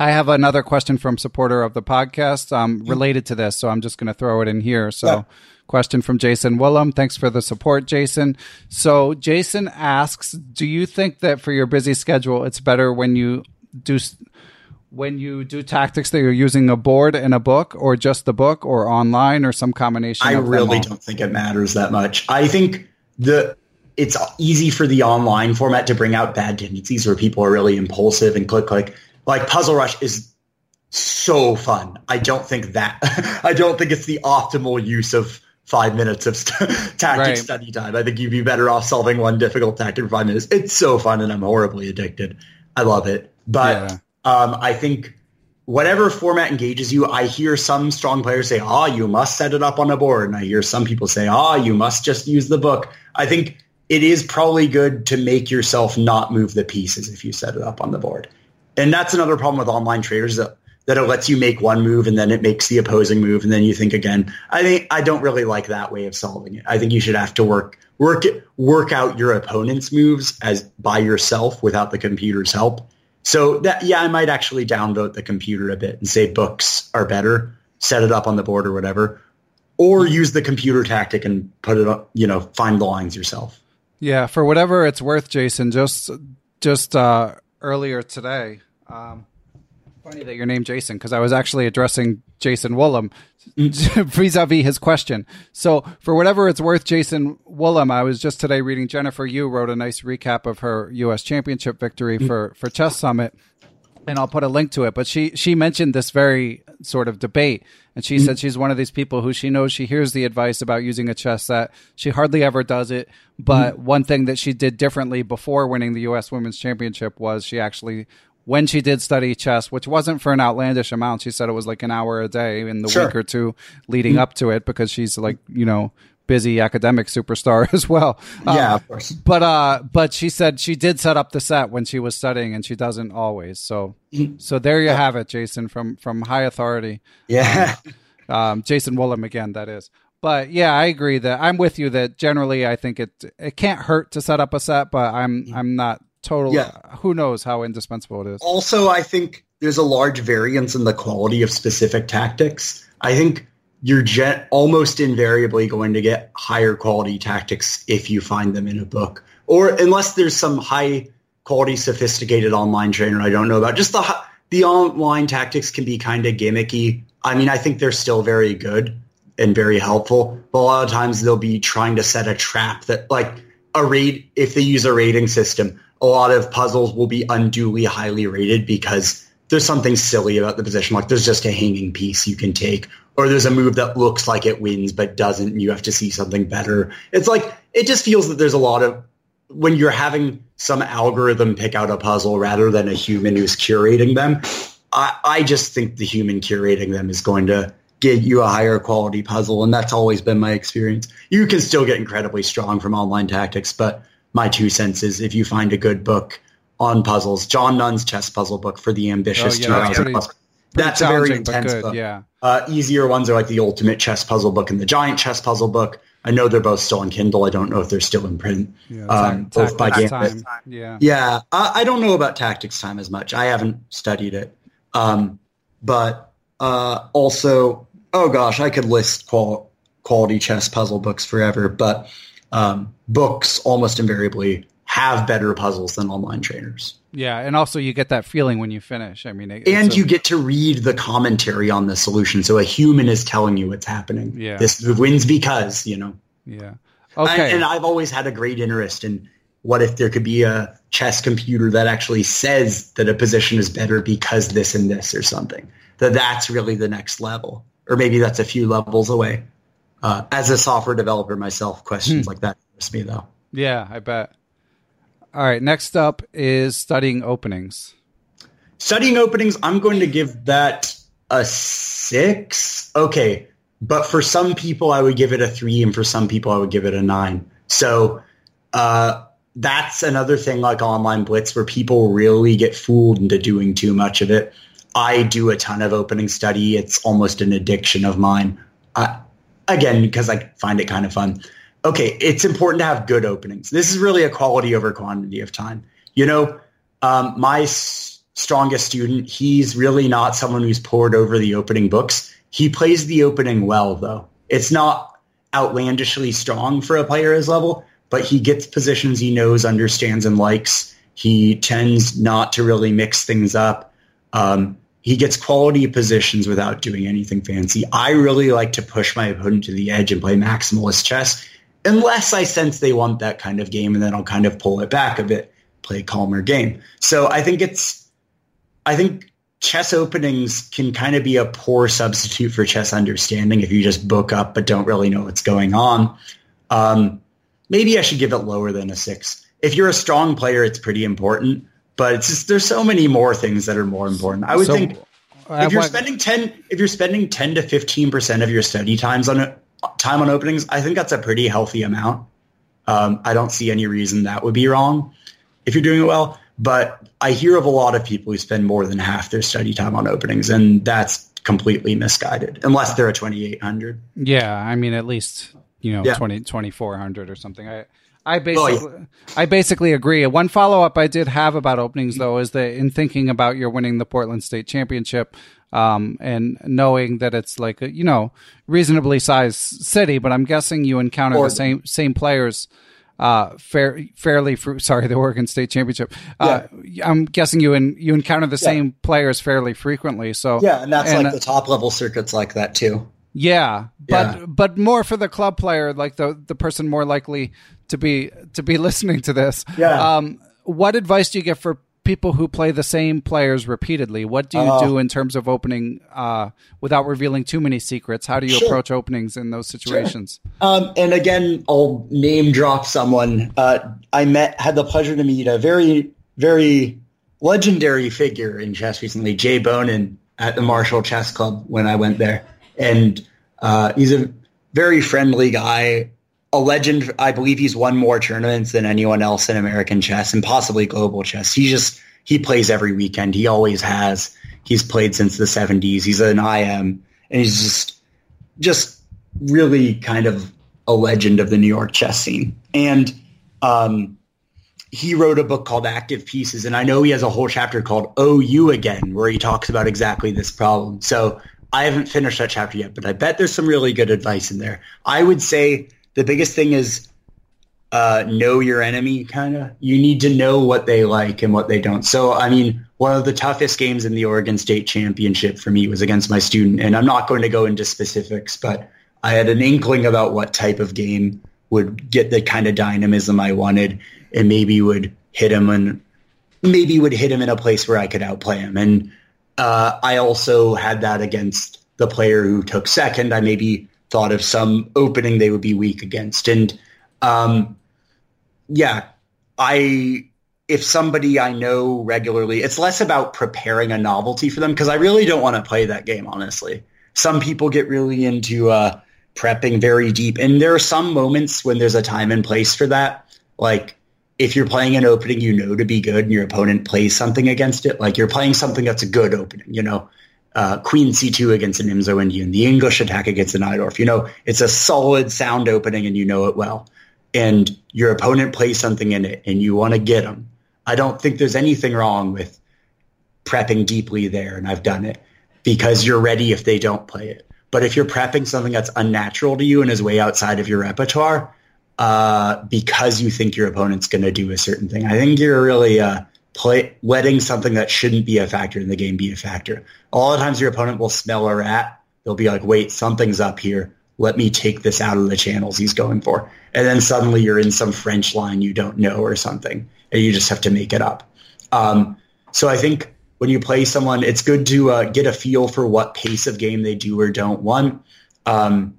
I have another question from supporter of the podcast um, related to this, so I'm just going to throw it in here. So, yeah. question from Jason Willem. Thanks for the support, Jason. So, Jason asks, do you think that for your busy schedule, it's better when you do when you do tactics that you're using a board and a book, or just the book, or online, or some combination? I really don't think it matters that much. I think the it's easy for the online format to bring out bad tendencies where people are really impulsive and click click like Puzzle Rush is so fun. I don't think that I don't think it's the optimal use of five minutes of st- tactic right. study time. I think you'd be better off solving one difficult tactic for five minutes. It's so fun, and I'm horribly addicted. I love it, but yeah. um, I think whatever format engages you, I hear some strong players say, "Ah, oh, you must set it up on a board," and I hear some people say, "Ah, oh, you must just use the book." I think it is probably good to make yourself not move the pieces if you set it up on the board. And that's another problem with online trainers that, that it lets you make one move and then it makes the opposing move and then you think again. I think I don't really like that way of solving it. I think you should have to work work work out your opponent's moves as by yourself without the computer's help. So that yeah, I might actually downvote the computer a bit and say books are better. Set it up on the board or whatever, or use the computer tactic and put it up. You know, find the lines yourself. Yeah, for whatever it's worth, Jason. Just just uh, earlier today, um, funny that your name Jason because I was actually addressing Jason Woolham vis-a-vis his question. So for whatever it's worth, Jason Woolham, I was just today reading Jennifer Yu wrote a nice recap of her U.S. Championship victory for for Chess Summit, and I'll put a link to it. But she she mentioned this very sort of debate, and she mm-hmm. said she's one of these people who she knows she hears the advice about using a chess set. She hardly ever does it, but mm-hmm. one thing that she did differently before winning the U.S. Women's Championship was she actually when she did study chess, which wasn't for an outlandish amount. She said it was like an hour a day in the sure. week or two leading mm-hmm. up to it because she's like, you know, busy academic superstar as well. Yeah, um, of course. But uh, but she said she did set up the set when she was studying, and she doesn't always. So mm-hmm. so there you have it, Jason, from from high authority. Yeah, um, um, Jason Woolham again. That is. But yeah, I agree that I'm with you that generally I think it it can't hurt to set up a set, but I'm mm-hmm. I'm not Yeah. Uh, who knows how indispensable it is? Also, I think there's a large variance in the quality of specific tactics. I think you're jet almost invariably going to get higher quality tactics if you find them in a book, or unless there's some high quality, sophisticated online trainer I don't know about. Just the the online tactics can be kind of gimmicky. I mean, I think they're still very good and very helpful, but a lot of times they'll be trying to set a trap that like a rate if they use a rating system a lot of puzzles will be unduly highly rated because there's something silly about the position. Like there's just a hanging piece you can take, or there's a move that looks like it wins but doesn't. You have to see something better. It's like it just feels that there's a lot of when you're having some algorithm pick out a puzzle rather than a human who's curating them. I, I just think the human curating them is going to get you a higher quality puzzle, and that's always been my experience. You can still get incredibly strong from online tactics, but my two cents is if you find a good book on puzzles, John Nunn's chess puzzle book for the ambitious oh, yeah, 2000 that's, that's a very intense good, book. Yeah. Uh, easier ones are like the ultimate chess puzzle book and the giant chess puzzle book. I know they're both still on Kindle. I don't know if they're still in print. Yeah, um, both by Gambit. Yeah, yeah. I, I, don't know about Tactics Time as much. I haven't studied it. Um, but uh, also, oh gosh, I could list qual- quality chess puzzle books forever. But um, books almost invariably have better puzzles than online trainers. Yeah, and also you get that feeling when you finish. I mean, and a, you get to read the commentary on the solution, so a human is telling you what's happening. Yeah, this move wins because you know. Yeah. Okay. and I've always had a great interest in what if there could be a chess computer that actually says that a position is better because this and this or something. That that's really the next level, or maybe that's a few levels away. Uh, as a software developer myself, questions hmm. like that interest me though. Yeah, I bet. All right, next up is studying openings. Studying openings, I'm going to give that a six. Okay, but for some people, I would give it a three, and for some people, I would give it a nine. So uh, that's another thing like online blitz where people really get fooled into doing too much of it. I do a ton of opening study. It's almost an addiction of mine. I, again, because I find it kind of fun. Okay, it's important to have good openings. This is really a quality over quantity of time. You know, um, my s- strongest student. He's really not someone who's poured over the opening books. He plays the opening well, though. It's not outlandishly strong for a player his level, but he gets positions he knows, understands, and likes. He tends not to really mix things up. Um, he gets quality positions without doing anything fancy. I really like to push my opponent to the edge and play maximalist chess, unless I sense they want that kind of game, and then I'll kind of pull it back a bit, play a calmer game. So I think it's, I think chess openings can kind of be a poor substitute for chess understanding if you just book up but don't really know what's going on. Um, maybe I should give it lower than a six. If you're a strong player, it's pretty important, but it's just there's so many more things that are more important. I would so, think if you're spending ten if you're spending ten to fifteen percent of your study times on time on openings, I think that's a pretty healthy amount. Um, I don't see any reason that would be wrong if you're doing it well. But I hear of a lot of people who spend more than half their study time on openings, and that's completely misguided unless they're a 2800. Yeah, I mean, at least you know yeah. 20 2400 or something. I I basically oh, yeah. I basically agree. One follow up I did have about openings though is that in thinking about your winning the Portland State Championship, um, and knowing that it's like a, you know reasonably sized city, but I'm guessing you encounter the same same players uh, fair, fairly fr- sorry, the Oregon State Championship. Uh, yeah. I'm guessing you and you encounter the yeah. same players fairly frequently. So yeah, and that's and, like the top level circuits like that too. Yeah, but yeah. but more for the club player, like the the person more likely to be to be listening to this. Yeah. Um, what advice do you get for people who play the same players repeatedly? What do you uh, do in terms of opening uh, without revealing too many secrets? How do you sure. approach openings in those situations? Sure. Um, and again, I'll name drop someone. Uh, I met, had the pleasure to meet a very, very legendary figure in chess recently, Jay Bonin at the Marshall Chess Club when I went there. And uh, he's a very friendly guy, a legend. I believe he's won more tournaments than anyone else in American chess and possibly global chess. He just he plays every weekend. He always has. He's played since the 70s. He's an IM, and he's just just really kind of a legend of the New York chess scene. And um, he wrote a book called Active Pieces, and I know he has a whole chapter called "Oh You Again," where he talks about exactly this problem. So I haven't finished that chapter yet, but I bet there's some really good advice in there. I would say the biggest thing is uh, know your enemy kind of. You need to know what they like and what they don't. So, I mean, one of the toughest games in the Oregon State Championship for me was against my student. And I'm not going to go into specifics, but I had an inkling about what type of game would get the kind of dynamism I wanted and maybe would hit him and maybe would hit him in a place where I could outplay him. And uh, I also had that against the player who took second. I maybe thought of some opening they would be weak against. And um, yeah, I if somebody I know regularly, it's less about preparing a novelty for them because I really don't want to play that game. Honestly, some people get really into uh, prepping very deep, and there are some moments when there's a time and place for that. Like if you're playing an opening you know to be good, and your opponent plays something against it, like you're playing something that's a good opening, you know. Uh, Queen C2 against an Nimzo Indian, the English attack against an Najdorf. You know, it's a solid sound opening and you know it well and your opponent plays something in it and you want to get them, I don't think there's anything wrong with prepping deeply there. And I've done it because you're ready if they don't play it. But if you're prepping something that's unnatural to you and is way outside of your repertoire, uh, because you think your opponent's going to do a certain thing, I think you're really uh, play, letting something that shouldn't be a factor in the game be a factor. A lot of times your opponent will smell a rat. They'll be like, wait, something's up here let me take this out of the channels he's going for. And then suddenly you're in some French line you don't know or something, and you just have to make it up. Um, so I think when you play someone, it's good to uh, get a feel for what pace of game they do or don't want. Um,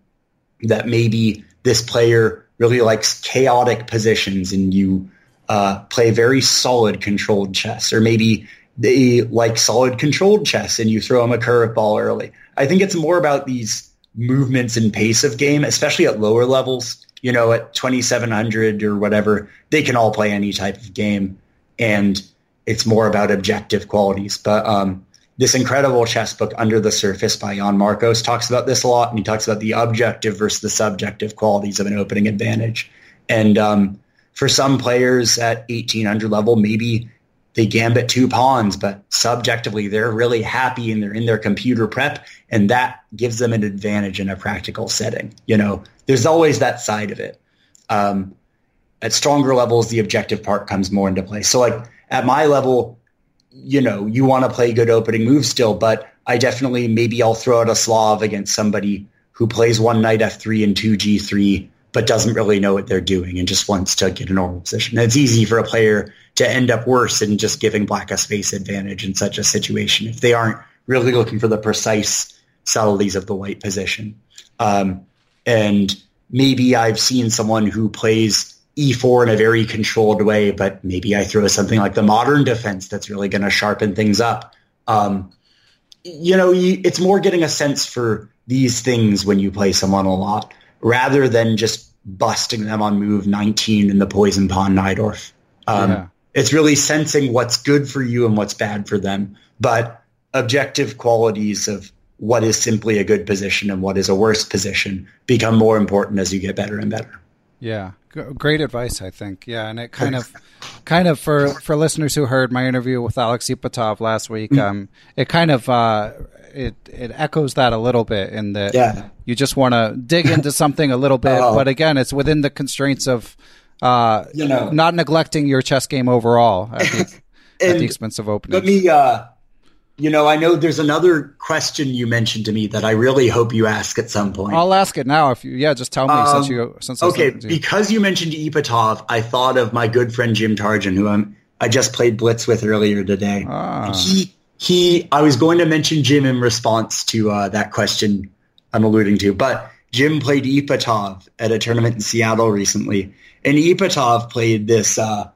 that maybe this player really likes chaotic positions and you uh, play very solid controlled chess, or maybe they like solid controlled chess and you throw them a curveball early. I think it's more about these movements and pace of game, especially at lower levels. You know, at 2700 or whatever, they can all play any type of game, and it's more about objective qualities. But um, this incredible chess book, Under the Surface by Jan Markos, talks about this a lot, and he talks about the objective versus the subjective qualities of an opening advantage. And um, for some players at 1800 level, maybe they gambit two pawns, but subjectively they're really happy and they're in their computer prep and that gives them an advantage in a practical setting. You know, there's always that side of it. Um, at stronger levels, the objective part comes more into play. So like at my level, you know, you want to play good opening moves still, but I definitely maybe I'll throw out a Slav against somebody who plays one knight f3 and two g3, but doesn't really know what they're doing and just wants to get a normal position. It's easy for a player to end up worse in just giving black a space advantage in such a situation if they aren't really looking for the precise subtleties of the white position. Um, and maybe I've seen someone who plays e4 in a very controlled way, but maybe I throw something like the modern defense that's really going to sharpen things up. Um, you know, it's more getting a sense for these things when you play someone a lot rather than just busting them on move 19 in the poison pawn Najdorf. Um, yeah. It's really sensing what's good for you and what's bad for them. But objective qualities of what is simply a good position and what is a worse position become more important as you get better and better. Yeah, great advice, I think. Yeah, and it kind of, kind of for for listeners who heard my interview with Alex Ipatov last week, mm-hmm. um, it kind of uh, it it echoes that a little bit in that yeah. you just want to dig into something a little bit, oh. but again, it's within the constraints of uh, you know not neglecting your chess game overall at the, at the expense of opening. Let me uh, you know, I know there's another question you mentioned to me that I really hope you ask at some point. I'll ask it now. If you, yeah, just tell me um, since you since okay. Because you mentioned Ipatov, I thought of my good friend Jim Tarjan, who I'm I just played Blitz with earlier today. Ah. He he. I was going to mention Jim in response to uh, that question I'm alluding to, but Jim played Ipatov at a tournament in Seattle recently, and Ipatov played this. Uh,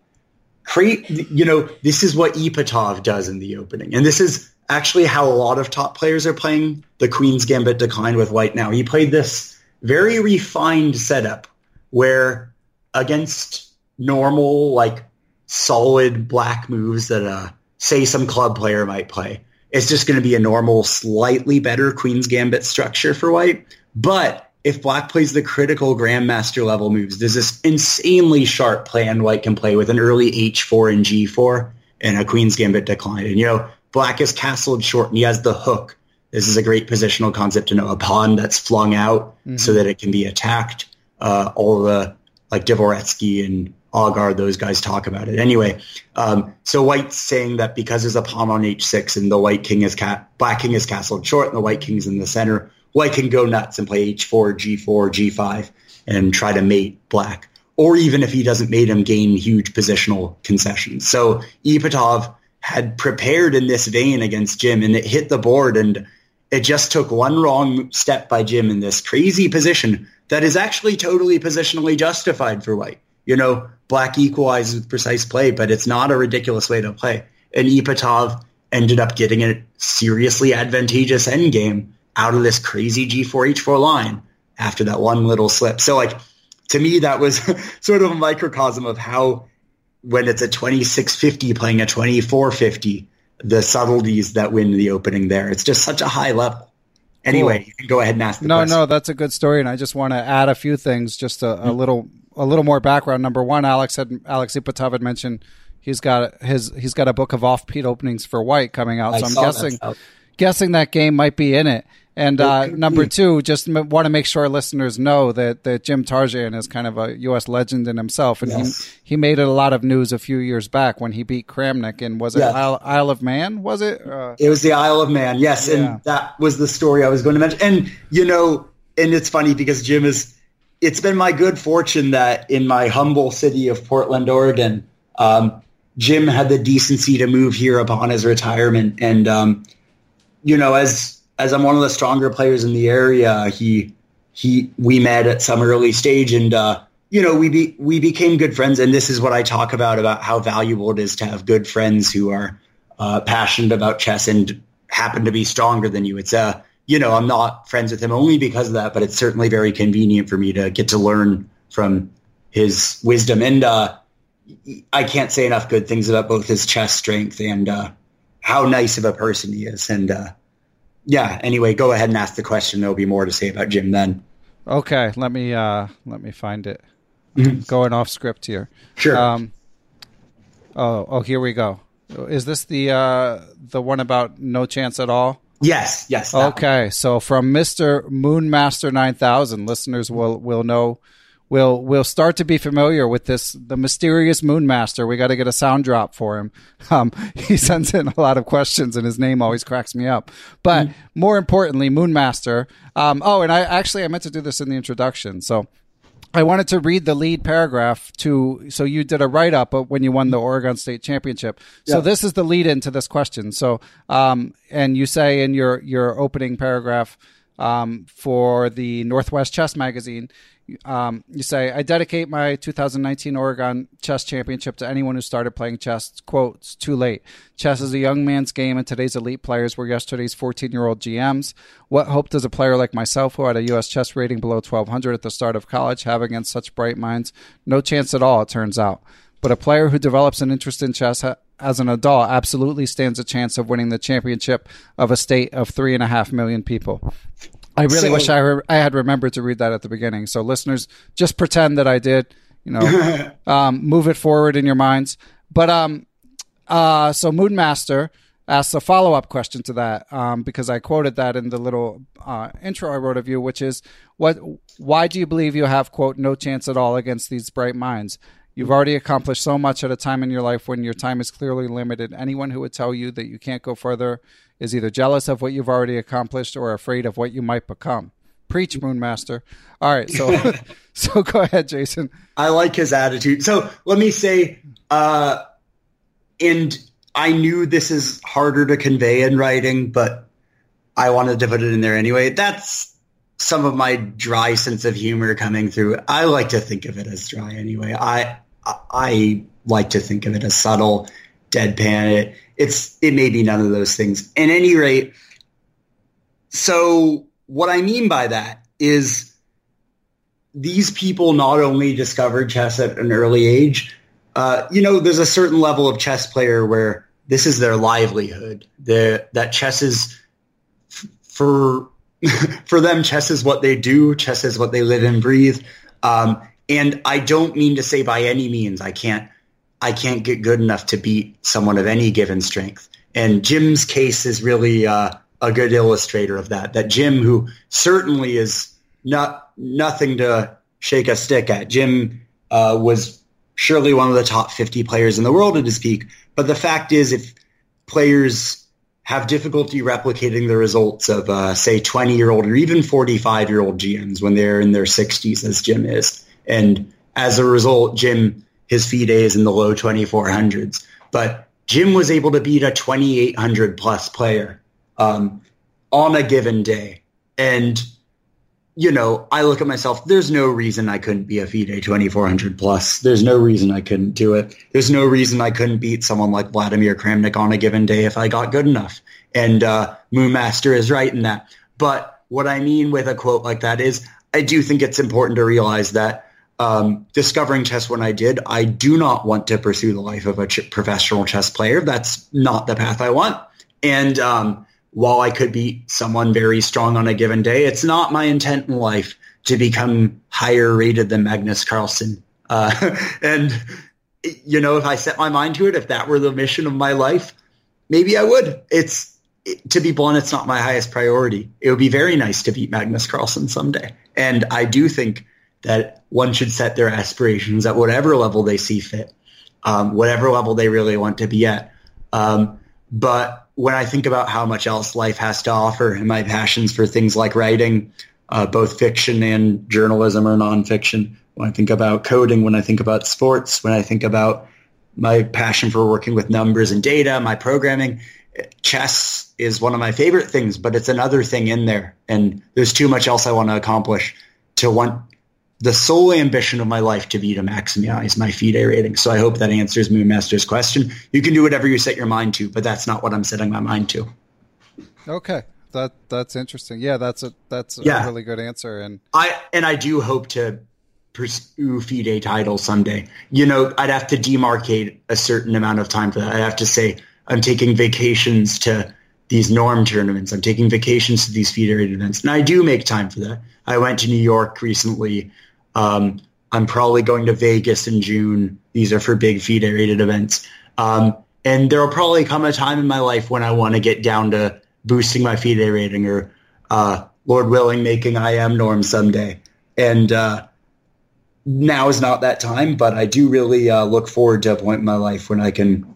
create, you know, this is what Ipatov does in the opening, and this is actually how a lot of top players are playing the Queen's Gambit decline with white now. He played this very refined setup where against normal, like solid black moves that uh, say some club player might play, it's just going to be a normal, slightly better Queen's Gambit structure for white. But if black plays the critical grandmaster level moves, there's this insanely sharp plan white can play with an early h4 and g4 and a Queen's Gambit decline. And, you know, Black is castled short and he has the hook. This is a great positional concept to know. A pawn that's flung out mm-hmm. so that it can be attacked. Uh, all the like Dvoretsky and Aagaard, those guys talk about it. Anyway, um, so White's saying that because there's a pawn on h6 and the White King is cat, Black King is castled short and the White King's in the center, White can go nuts and play h4, g4, g5 and try to mate Black. Or even if he doesn't mate him, gain huge positional concessions. So Ipatov had prepared in this vein against Jim and it hit the board and it just took one wrong step by Jim in this crazy position that is actually totally positionally justified for white. You know, black equalizes with precise play, but it's not a ridiculous way to play. And Ipatov ended up getting a seriously advantageous endgame out of this crazy G4 H4 line after that one little slip. So like to me that was sort of a microcosm of how when it's a 2650 playing a 2450, the subtleties that win the opening there. It's just such a high level. Anyway, cool. you can go ahead and ask. no, question. no, that's a good story, and I just want to add a few things, just a, a mm-hmm. little, a little more background. Number one, Alex had Alex Ipatov had mentioned he's got his he's got a book of off-peat openings for White coming out, so I am guessing guessing that game might be in it. And uh, number two, just m- want to make sure listeners know that, that Jim Tarjan is kind of a U.S. legend in himself, and yes. he he made a lot of news a few years back when he beat Kramnik, and was it yes. Isle, Isle, of Man? Was it? Uh, it was the Isle of Man, yes, yeah. and that was the story I was going to mention. And you know, and it's funny because Jim is. It's been my good fortune that in my humble city of Portland, Oregon, um, Jim had the decency to move here upon his retirement, and um, you know, as as I'm one of the stronger players in the area, he he we met at some early stage and uh, you know we be, we became good friends and this is what I talk about about how valuable it is to have good friends who are uh, passionate about chess and happen to be stronger than you. It's a you know I'm not friends with him only because of that, but it's certainly very convenient for me to get to learn from his wisdom and uh, I can't say enough good things about both his chess strength and uh, how nice of a person he is and uh, yeah. Anyway, go ahead and ask the question. There'll be more to say about Jim then. Okay, let me uh, let me find it. Mm-hmm. Going off script here. Sure. Um, oh, oh, here we go. Is this the uh, the one about no chance at all? Yes, yes. Okay, so from Mister Moonmaster nine thousand, listeners will will know will will start to be familiar with this the mysterious Moonmaster. We got to get a sound drop for him. Um, he sends in a lot of questions, and his name always cracks me up. But mm. more importantly, Moonmaster. Um, oh, and I actually I meant to do this in the introduction. So I wanted to read the lead paragraph to so you did a write up when you won the Oregon State Championship. So yeah. this is the lead into this question. So um, and you say in your your opening paragraph um, for the Northwest Chess Magazine, um, you say, I dedicate my 2019 Oregon Chess Championship to anyone who started playing chess. Quotes, too late. Chess is a young man's game, and today's elite players were yesterday's 14 year old GMs. What hope does a player like myself, who had a U.S. chess rating below 1200 at the start of college, have against such bright minds? No chance at all, it turns out. But a player who develops an interest in chess ha- as an adult absolutely stands a chance of winning the championship of a state of three and a half million people. I really so, wish I, re- I had remembered to read that at the beginning. So listeners, just pretend that I did. You know, um, move it forward in your minds. But um, uh, so Moonmaster asks a follow up question to that um, because I quoted that in the little uh, intro I wrote of you, which is what? Why do you believe you have quote no chance at all against these bright minds? You've already accomplished so much at a time in your life when your time is clearly limited. Anyone who would tell you that you can't go further is either jealous of what you've already accomplished or afraid of what you might become. Preach, Moonmaster. All right, so so go ahead, Jason. I like his attitude. So let me say, uh, and I knew this is harder to convey in writing, but I wanted to put it in there anyway. That's some of my dry sense of humor coming through. I like to think of it as dry anyway. I I like to think of it as subtle, deadpan. It it's it may be none of those things. At any rate, so what I mean by that is these people not only discovered chess at an early age, uh, you know, there's a certain level of chess player where this is their livelihood. The, that chess is f- for for them. Chess is what they do. Chess is what they live and breathe. Um, and I don't mean to say by any means I can't I can't get good enough to beat someone of any given strength. And Jim's case is really uh, a good illustrator of that. That Jim, who certainly is not nothing to shake a stick at, Jim uh, was surely one of the top 50 players in the world at his peak. But the fact is, if players have difficulty replicating the results of, uh, say, 20 year old or even 45 year old GMs when they're in their 60s, as Jim is, and as a result, Jim his FIDE is in the low 2400s. But Jim was able to beat a 2800 plus player um, on a given day. And, you know, I look at myself, there's no reason I couldn't be a FIDE 2400 plus. There's no reason I couldn't do it. There's no reason I couldn't beat someone like Vladimir Kramnik on a given day if I got good enough. And uh, Moonmaster is right in that. But what I mean with a quote like that is I do think it's important to realize that um, discovering chess when I did, I do not want to pursue the life of a ch- professional chess player. That's not the path I want. And um, while I could be someone very strong on a given day, it's not my intent in life to become higher rated than Magnus Carlsen. Uh, and you know, if I set my mind to it, if that were the mission of my life, maybe I would. It's it, to be blunt, it's not my highest priority. It would be very nice to beat Magnus Carlsen someday, and I do think that one should set their aspirations at whatever level they see fit, um, whatever level they really want to be at. Um, but when I think about how much else life has to offer and my passions for things like writing, uh, both fiction and journalism or nonfiction, when I think about coding, when I think about sports, when I think about my passion for working with numbers and data, my programming, chess is one of my favorite things, but it's another thing in there. And there's too much else I want to accomplish to want the sole ambition of my life to be to maximize my FIDE rating. So I hope that answers Moonmaster's question. You can do whatever you set your mind to, but that's not what I'm setting my mind to. Okay. That that's interesting. Yeah, that's a that's a yeah. really good answer. And I and I do hope to pursue FIDE title someday. You know, I'd have to demarcate a certain amount of time for that. I'd have to say I'm taking vacations to these norm tournaments. I'm taking vacations to these FIDE rated events. And I do make time for that. I went to New York recently um, I'm probably going to Vegas in June. These are for big FIDE rated events. Um, and there will probably come a time in my life when I want to get down to boosting my FIDE rating or, uh, Lord willing, making IM norm someday. And uh, now is not that time, but I do really uh, look forward to a point in my life when I can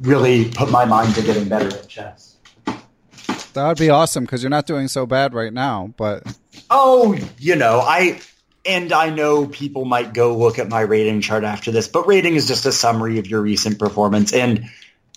really put my mind to getting better at chess. That would be awesome because you're not doing so bad right now. But oh, you know, I and I know people might go look at my rating chart after this, but rating is just a summary of your recent performance. And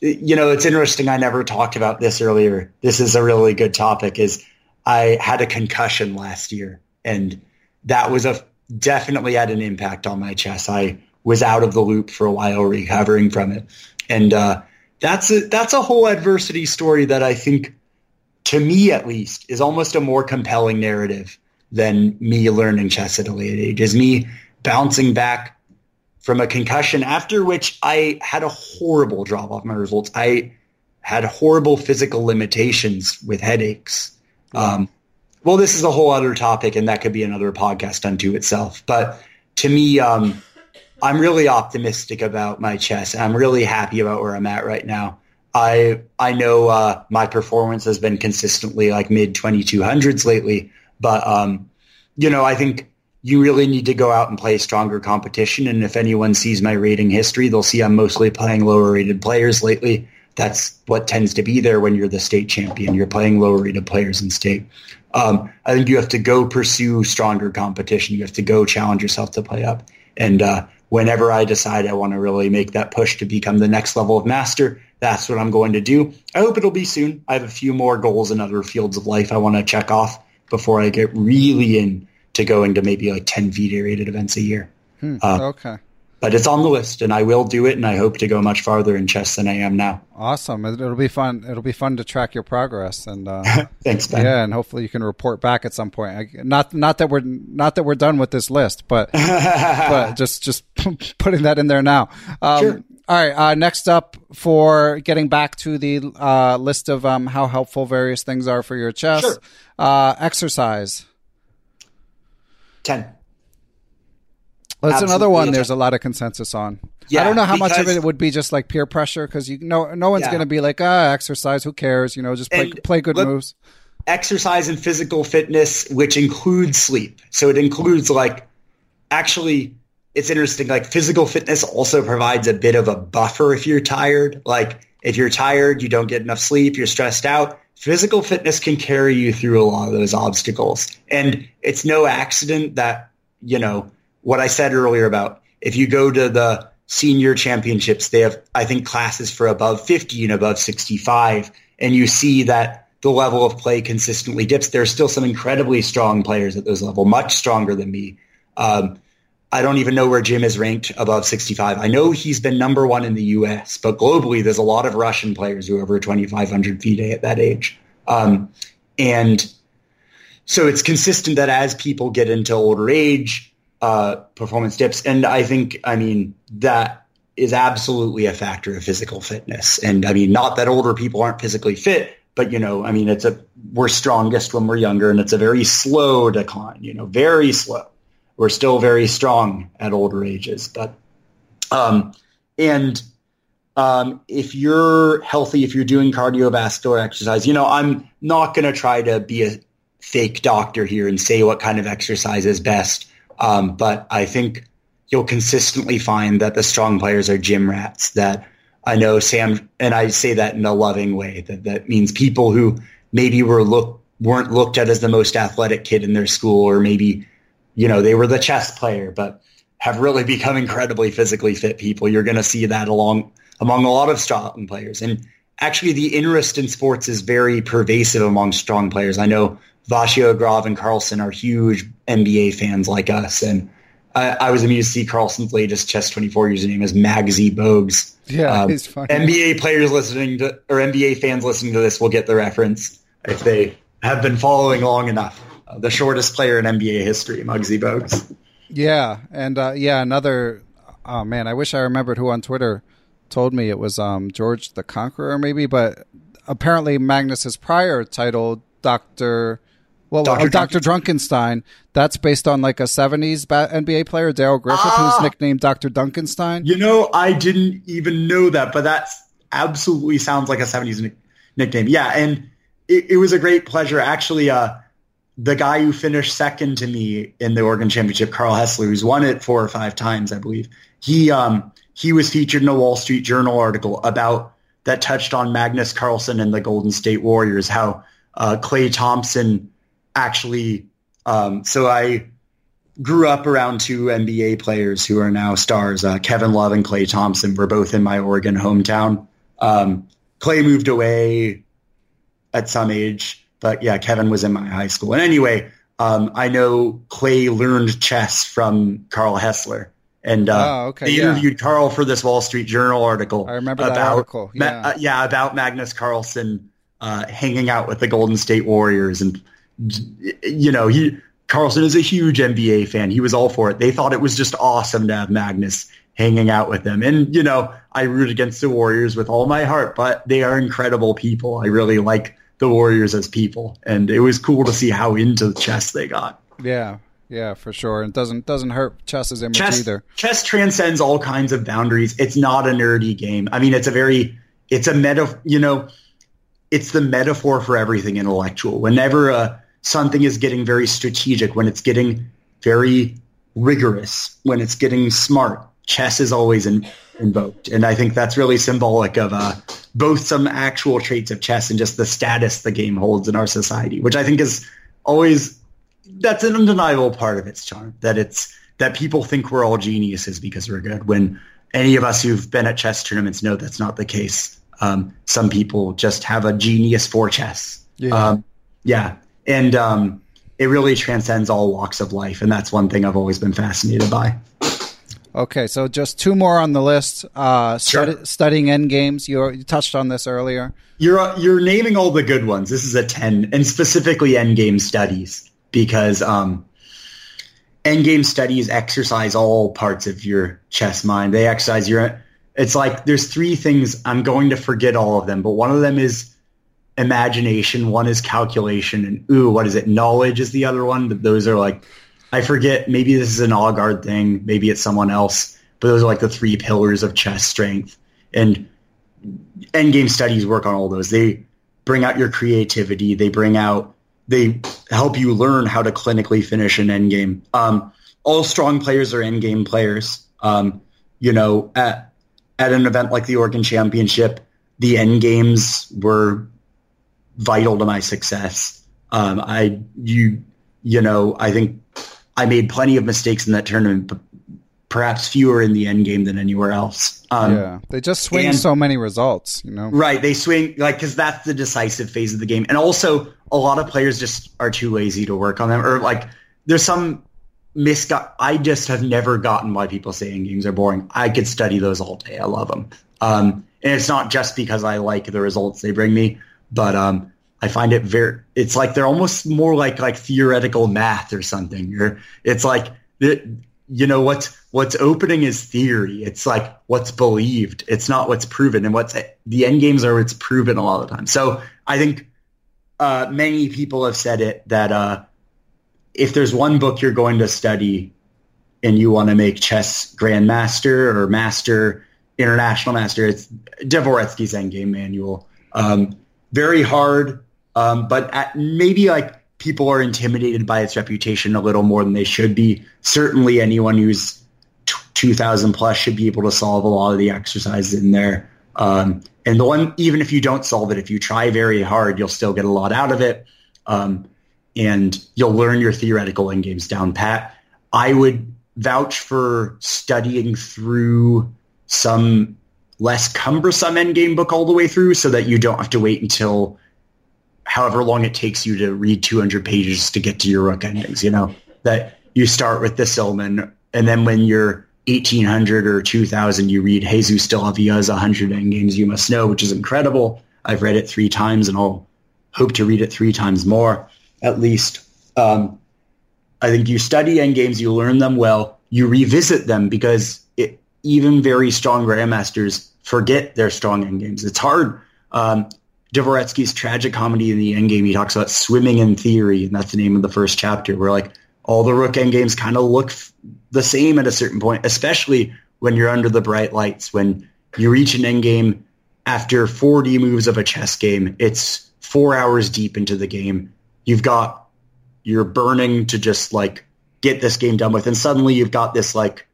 you know, it's interesting. I never talked about this earlier. This is a really good topic. Is I had a concussion last year, and that was a definitely had an impact on my chess. I was out of the loop for a while, recovering from it, and uh, that's a that's a whole adversity story that I think to me at least, is almost a more compelling narrative than me learning chess at a late age. Is me bouncing back from a concussion after which I had a horrible drop off my results. I had horrible physical limitations with headaches. Um, well, this is a whole other topic, and that could be another podcast unto itself. But to me, um, I'm really optimistic about my chess. I'm really happy about where I'm at right now. I I know uh, my performance has been consistently like mid 2200s lately, but um, you know I think you really need to go out and play stronger competition. And if anyone sees my rating history, they'll see I'm mostly playing lower rated players lately. That's what tends to be there when you're the state champion. You're playing lower rated players in state. Um, I think you have to go pursue stronger competition. You have to go challenge yourself to play up. And uh, whenever I decide I want to really make that push to become the next level of master, that's what I'm going to do. I hope it'll be soon. I have a few more goals in other fields of life I want to check off before I get really into going to maybe like 10 FIDE rated events a year. Hmm, uh, okay. But it's on the list, and I will do it, and I hope to go much farther in chess than I am now. Awesome! It'll be fun. It'll be fun to track your progress, and uh, thanks, Ben. Yeah, and hopefully you can report back at some point. Not not that we're not that we're done with this list, but but just just putting that in there now. Um, sure. All right. Uh, next up, for getting back to the uh, list of um, how helpful various things are for your chest, sure. uh, exercise. Ten. Well, that's another one. There's a lot of consensus on. Yeah, I don't know how much of it would be just like peer pressure because you know no one's yeah. going to be like ah exercise. Who cares? You know, just play play good moves. Exercise and physical fitness, which includes sleep. So it includes like actually it's interesting. Like physical fitness also provides a bit of a buffer if you're tired. Like if you're tired, you don't get enough sleep, you're stressed out. Physical fitness can carry you through a lot of those obstacles. And it's no accident that, you know, what I said earlier about if you go to the senior championships, they have, I think, classes for above 50 and above 65. And you see that the level of play consistently dips. There's still some incredibly strong players at those level, much stronger than me. Um, I don't even know where Jim is ranked above 65. I know he's been number one in the U.S., but globally, there's a lot of Russian players who are over 2,500 FIDE at that age. Um, and so it's consistent that as people get into older age, uh, performance dips. And I think, I mean, that is absolutely a factor of physical fitness. And I mean, not that older people aren't physically fit, but you know, I mean, it's a, we're strongest when we're younger and it's a very slow decline, you know, very slow we're still very strong at older ages. But um, and um, if you're healthy, if you're doing cardiovascular exercise, you know, I'm not going to try to be a fake doctor here and say what kind of exercise is best. Um, but I think you'll consistently find that the strong players are gym rats. That I know Sam, and I say that in a loving way. That that means people who maybe were look weren't looked at as the most athletic kid in their school, or maybe you know, they were the chess player, but have really become incredibly physically fit people. You're going to see that along among a lot of strong players. And actually, the interest in sports is very pervasive among strong players. I know Vachier-Lagrave and Carlsen are huge NBA fans like us. And I, I was amused to see Carlsen's latest Chess 24 username is Magzy Bogues. Yeah, um, he's funny. NBA players listening to, or NBA fans listening to this will get the reference if they have been following long enough the shortest player in NBA history, Muggsy Bogues. Yeah, and uh, yeah, another. Oh man, I wish I remembered who on Twitter told me it was um, George the Conqueror, maybe. But apparently, Magnus's prior title, Doctor. Well, Dr. Uh, Dr. Drunkenstein, that's based on like a 70s NBA player, Darrell Griffith, ah, who's nicknamed Dr. Dunkenstein. You know, I didn't even know that, but that's absolutely sounds like a 70s nick- nickname. Yeah, and it, it, was a great pleasure. Actually, uh, the guy who finished second to me in the Oregon Championship, Carl Hessler, who's won it four or five times, I believe. He um, he was featured in a Wall Street Journal article about that touched on Magnus Carlsen and the Golden State Warriors, how uh, Klay Thompson actually. Um, so I grew up around two NBA players who are now stars. Uh, Kevin Love and Klay Thompson were both in my Oregon hometown. Um, Klay moved away at some age, but yeah, Kevin was in my high school. And anyway, um, I know Klay learned chess from Carl Hessler. And uh, oh, okay, they yeah. interviewed Karl for this Wall Street Journal article. I remember about, that article. Yeah, Ma- uh, yeah, about Magnus Carlsen uh, hanging out with the Golden State Warriors, and you know he Carlsen is a huge NBA fan. He was all for it. They thought it was just awesome to have Magnus hanging out with them. And, you know, I root against the Warriors with all my heart, but they are incredible people. I really like the Warriors as people. And it was cool to see how into chess they got. Yeah. Yeah, for sure. And doesn't doesn't hurt chess's image chess, either. Chess transcends all kinds of boundaries. It's not a nerdy game. I mean, it's a very it's a meta, you know, it's the metaphor for everything intellectual. Whenever a something is getting very strategic, when it's getting very rigorous, when it's getting smart. Chess is always in, invoked. And I think that's really symbolic of uh, both some actual traits of chess and just the status the game holds in our society, which I think is always, that's an undeniable part of its charm, that it's, that people think we're all geniuses because we're good when any of us who've been at chess tournaments know that's not the case. Um, some people just have a genius for chess. Yeah. Um, yeah and um, it really transcends all walks of life, and that's one thing I've always been fascinated by. Okay, so just two more on the list. Uh, Sure. study, studying end games. You, you touched on this earlier. You're uh, you're naming all the good ones. This is a ten, and specifically end game studies because um, endgame studies exercise all parts of your chess mind. They exercise your. It's like there's three things. I'm going to forget all of them, but one of them is imagination. One is calculation, and ooh, what is it? Knowledge is the other one. But those are like I forget. Maybe this is an Aagaard thing. Maybe it's someone else. But those are like the three pillars of chess strength. And endgame studies work on all those. They bring out your creativity. They bring out. They help you learn how to clinically finish an endgame. Um, all strong players are endgame players. Um, you know, at at an event like the Oregon Championship, the end games were vital to my success. Um, I you you know I think I made plenty of mistakes in that tournament, but perhaps fewer in the end game than anywhere else. Um, yeah, they just swing and- so many results. You know. Right, they swing like because that's the decisive phase of the game, and also a lot of players just are too lazy to work on them, or like there's some misgot. I just have never gotten why people say end games are boring. I could study those all day. I love them, um, and it's not just because I like the results they bring me, but um, I find it very. It's like they're almost more like like theoretical math or something. Or it's like you know what's what's opening is theory. It's like what's believed. It's not what's proven. And what's the end games are what's proven a lot of the time. So I think uh, many people have said it that uh, if there's one book you're going to study and you want to make chess grandmaster or master international master, it's Dvoretsky's Endgame Manual. Um, very hard, um, but at, maybe like people are intimidated by its reputation a little more than they should be. Certainly, anyone who's t- 2,000 plus should be able to solve a lot of the exercises in there. Um, and the one, even if you don't solve it, if you try very hard, you'll still get a lot out of it. Um, and you'll learn your theoretical end games down pat. I would vouch for studying through some less cumbersome endgame book all the way through so that you don't have to wait until however long it takes you to read 200 pages to get to your rook endings, you know, that you start with the Silman and then when you're 1800 or 2000, you read Jesus de la Villa's 100 endgames you must know, which is incredible. I've read it three times and I'll hope to read it three times more at least. Um, I think you study endgames, you learn them well, you revisit them because it, even very strong grandmasters forget their strong endgames. It's hard. Um, Dvoretsky's tragicomedy in the endgame, he talks about swimming in theory, and that's the name of the first chapter, where like all the rook endgames kind of look f- the same at a certain point, especially when you're under the bright lights. When you reach an endgame after 40 moves of a chess game, it's four hours deep into the game. You've got, you're burning to just like get this game done with. And suddenly you've got this like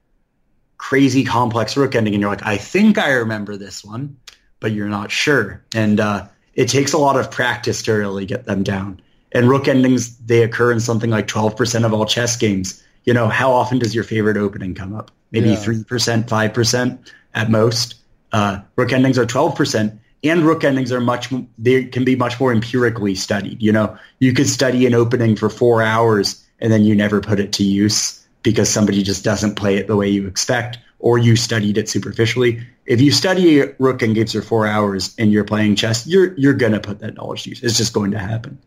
crazy complex rook ending and you're like, I think I remember this one, but you're not sure. And, uh, it takes a lot of practice to really get them down. And rook endings, they occur in something like 12% of all chess games. You know, how often does your favorite opening come up? Maybe yeah. 3%, 5% at most. Uh, rook endings are 12% and rook endings are much they can be much more empirically studied you know you could study an opening for four hours and then you never put it to use because somebody just doesn't play it the way you expect or you studied it superficially if you study rook and games for four hours and you're playing chess you're you're gonna put that knowledge to use it's just going to happen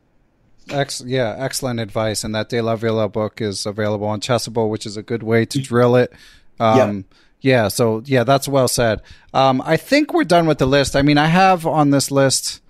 Ex- yeah, excellent advice. And that De La Villa book is available on Chessable, which is a good way to drill it. Um, yeah, so yeah, that's well said. Um, I think we're done with the list. I mean, I have on this list,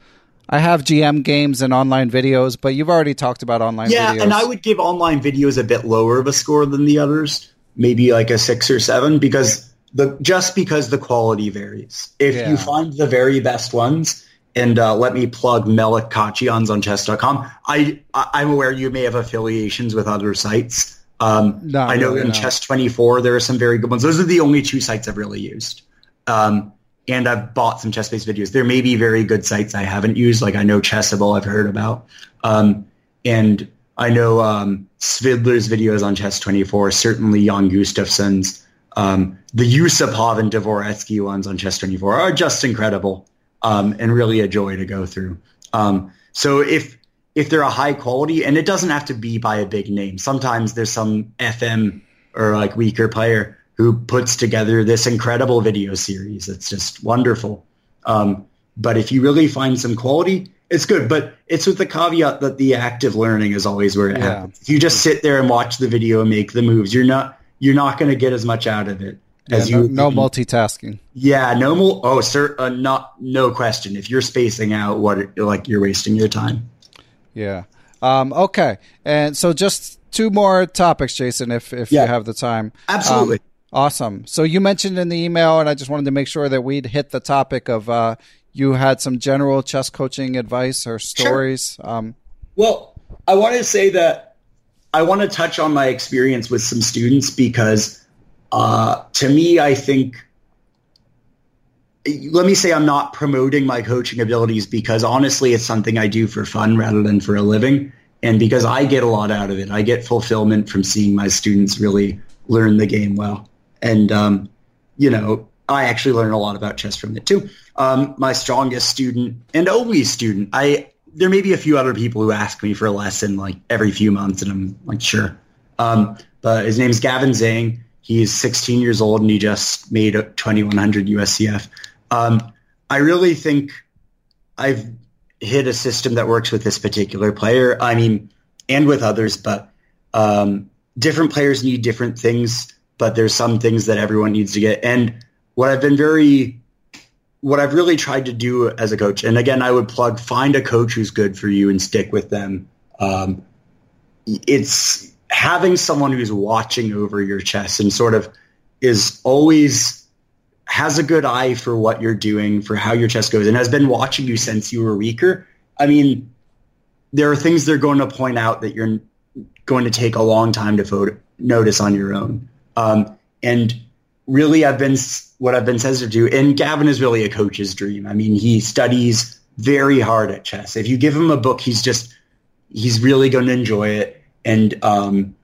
I have GM games and online videos, but you've already talked about online yeah, videos. and I would give online videos a bit lower of a score than the others, maybe like a six or seven, because the just because the quality varies. If yeah. you find the very best ones, and uh, let me plug Melik Khachiyan's on chess.com. I, I'm aware you may have affiliations with other sites. Um, no, I know really in Chess24 there are some very good ones. Those are the only two sites I've really used. Um, and I've bought some ChessBase videos. There may be very good sites I haven't used, like I know Chessable I've heard about. Um, and I know um, Svidler's videos on Chess24, certainly Jan Gustafsson's. Um, the Yusupov and Dvoretsky ones on Chess24 are just incredible um, and really a joy to go through. Um, so if if they're a high quality, and it doesn't have to be by a big name. Sometimes there's some FM or like weaker player who puts together this incredible video series. It's just wonderful. Um, but if you really find some quality, it's good. But it's with the caveat that the active learning is always where it yeah. happens. If you just sit there and watch the video and make the moves, you're not you're not going to get as much out of it as yeah, you. No, multitasking. Yeah, no. Mo- oh, sir, uh, not no question. If you're spacing out, what like you're wasting your time. Yeah. Um, okay. And so just two more topics, Jason, if, if yeah. you have the time. Absolutely. Um, awesome. So you mentioned in the email, and I just wanted to make sure that we'd hit the topic of uh, you had some general chess coaching advice or stories. Sure. Um, well, I want to say that I want to touch on my experience with some students because uh, to me, I think let me say I'm not promoting my coaching abilities because honestly, it's something I do for fun rather than for a living. And because I get a lot out of it, I get fulfillment from seeing my students really learn the game well. And, um, you know, I actually learn a lot about chess from it too. Um, my strongest student and only student, I, there may be a few other people who ask me for a lesson like every few months and I'm like, sure. Um, but his name is Gavin Zhang. He's 16 years old and he just made a 2100 USCF. Um, I really think I've hit a system that works with this particular player. I mean, and with others, but um, different players need different things. But there's some things that everyone needs to get. And what I've been very, what I've really tried to do as a coach, and again, I would plug find a coach who's good for you and stick with them. Um, it's having someone who's watching over your chess and sort of is always has a good eye for what you're doing, for how your chess goes, and has been watching you since you were weaker, I mean, there are things they're going to point out that you're going to take a long time to vote, notice on your own. Um, and really, I've been what I've been sensitive to, and Gavin is really a coach's dream. I mean, he studies very hard at chess. If you give him a book, he's just he's really going to enjoy it, and um,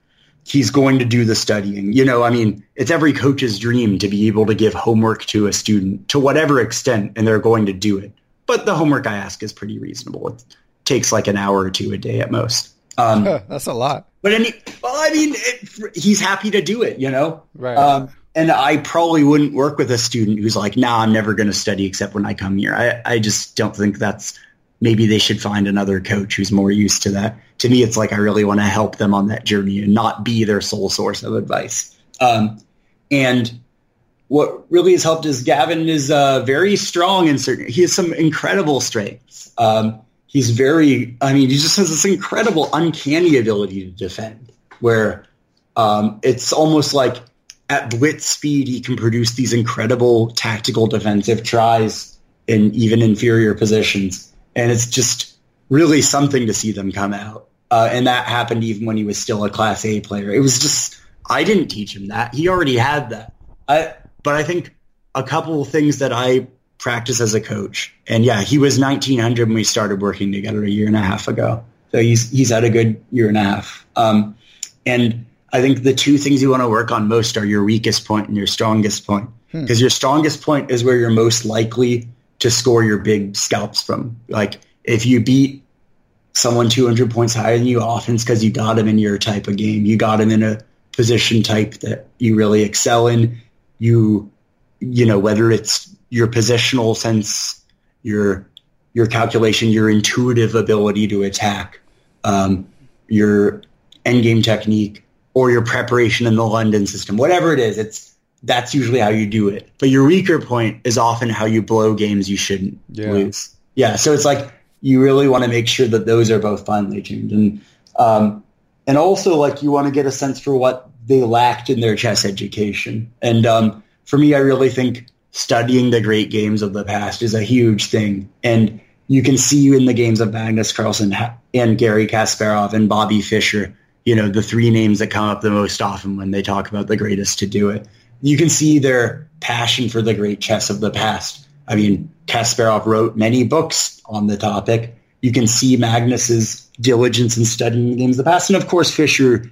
he's going to do the studying. You know, I mean, it's every coach's dream to be able to give homework to a student to whatever extent, and they're going to do it. But the homework I ask is pretty reasonable. It takes like an hour or two a day at most. Um, That's a lot. But any, well, I mean, it, he's happy to do it, you know? Right. Um, and I probably wouldn't work with a student who's like, nah, I'm never going to study except when I come here. I, I just don't think that's maybe they should find another coach who's more used to that. To me, it's like I really want to help them on that journey and not be their sole source of advice. Um, and what really has helped is Gavin is uh, very strong in certain. He has some incredible strengths. Um, he's very. I mean, he just has this incredible, uncanny ability to defend, where um, it's almost like at blitz speed he can produce these incredible tactical defensive tries in even inferior positions. And it's just really something to see them come out. Uh, and that happened even when he was still a Class A player. It was just I didn't teach him that. He already had that. I, but I think a couple of things that I practice as a coach, and yeah, he was 1900 when we started working together a year and a half ago. So he's he's had a good year and a half. Um, and I think the two things you want to work on most are your weakest point and your strongest point. Because hmm. your strongest point is where you're most likely to score your big scalps from. Like if you beat someone 200 points higher than you, often it's because you got them in your type of game. You got them in a position type that you really excel in. You, you know, whether it's your positional sense, your your calculation, your intuitive ability to attack, um, your endgame technique, or your preparation in the London system, whatever it is, it's that's usually how you do it. But your weaker point is often how you blow games you shouldn't yeah. lose. Yeah, so it's like you really want to make sure that those are both finely tuned, and um, and also like you want to get a sense for what they lacked in their chess education. And um, for me, I really think studying the great games of the past is a huge thing. And you can see in the games of Magnus Carlsen and Gary Kasparov and Bobby Fischer, you know, the three names that come up the most often when they talk about the greatest to do it. You can see their passion for the great chess of the past. I mean, Kasparov wrote many books on the topic. You can see Magnus's diligence in studying the games of the past. And of course, Fischer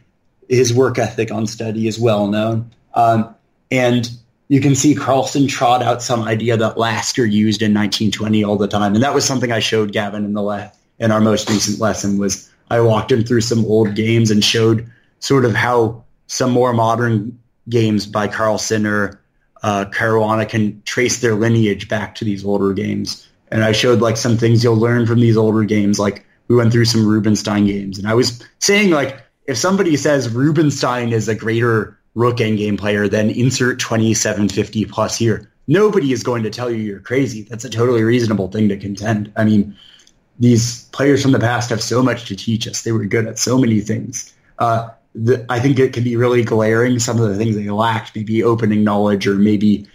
his work ethic on study is well known. Um, and you can see Carlsen trot out some idea that Lasker used in 1920 all the time. And that was something I showed Gavin in the le- in our most recent lesson was I walked him through some old games and showed sort of how some more modern games by Carlsen or uh, Caruana can trace their lineage back to these older games. And I showed like some things you'll learn from these older games. Like we went through some Rubinstein games and I was saying like if somebody says Rubinstein is a greater rook endgame player then insert 2750 plus here, nobody is going to tell you you're crazy. That's a totally reasonable thing to contend. I mean, these players from the past have so much to teach us. They were good at so many things. Uh, the, I think it can be really glaring. Some of the things they lacked, maybe opening knowledge or maybe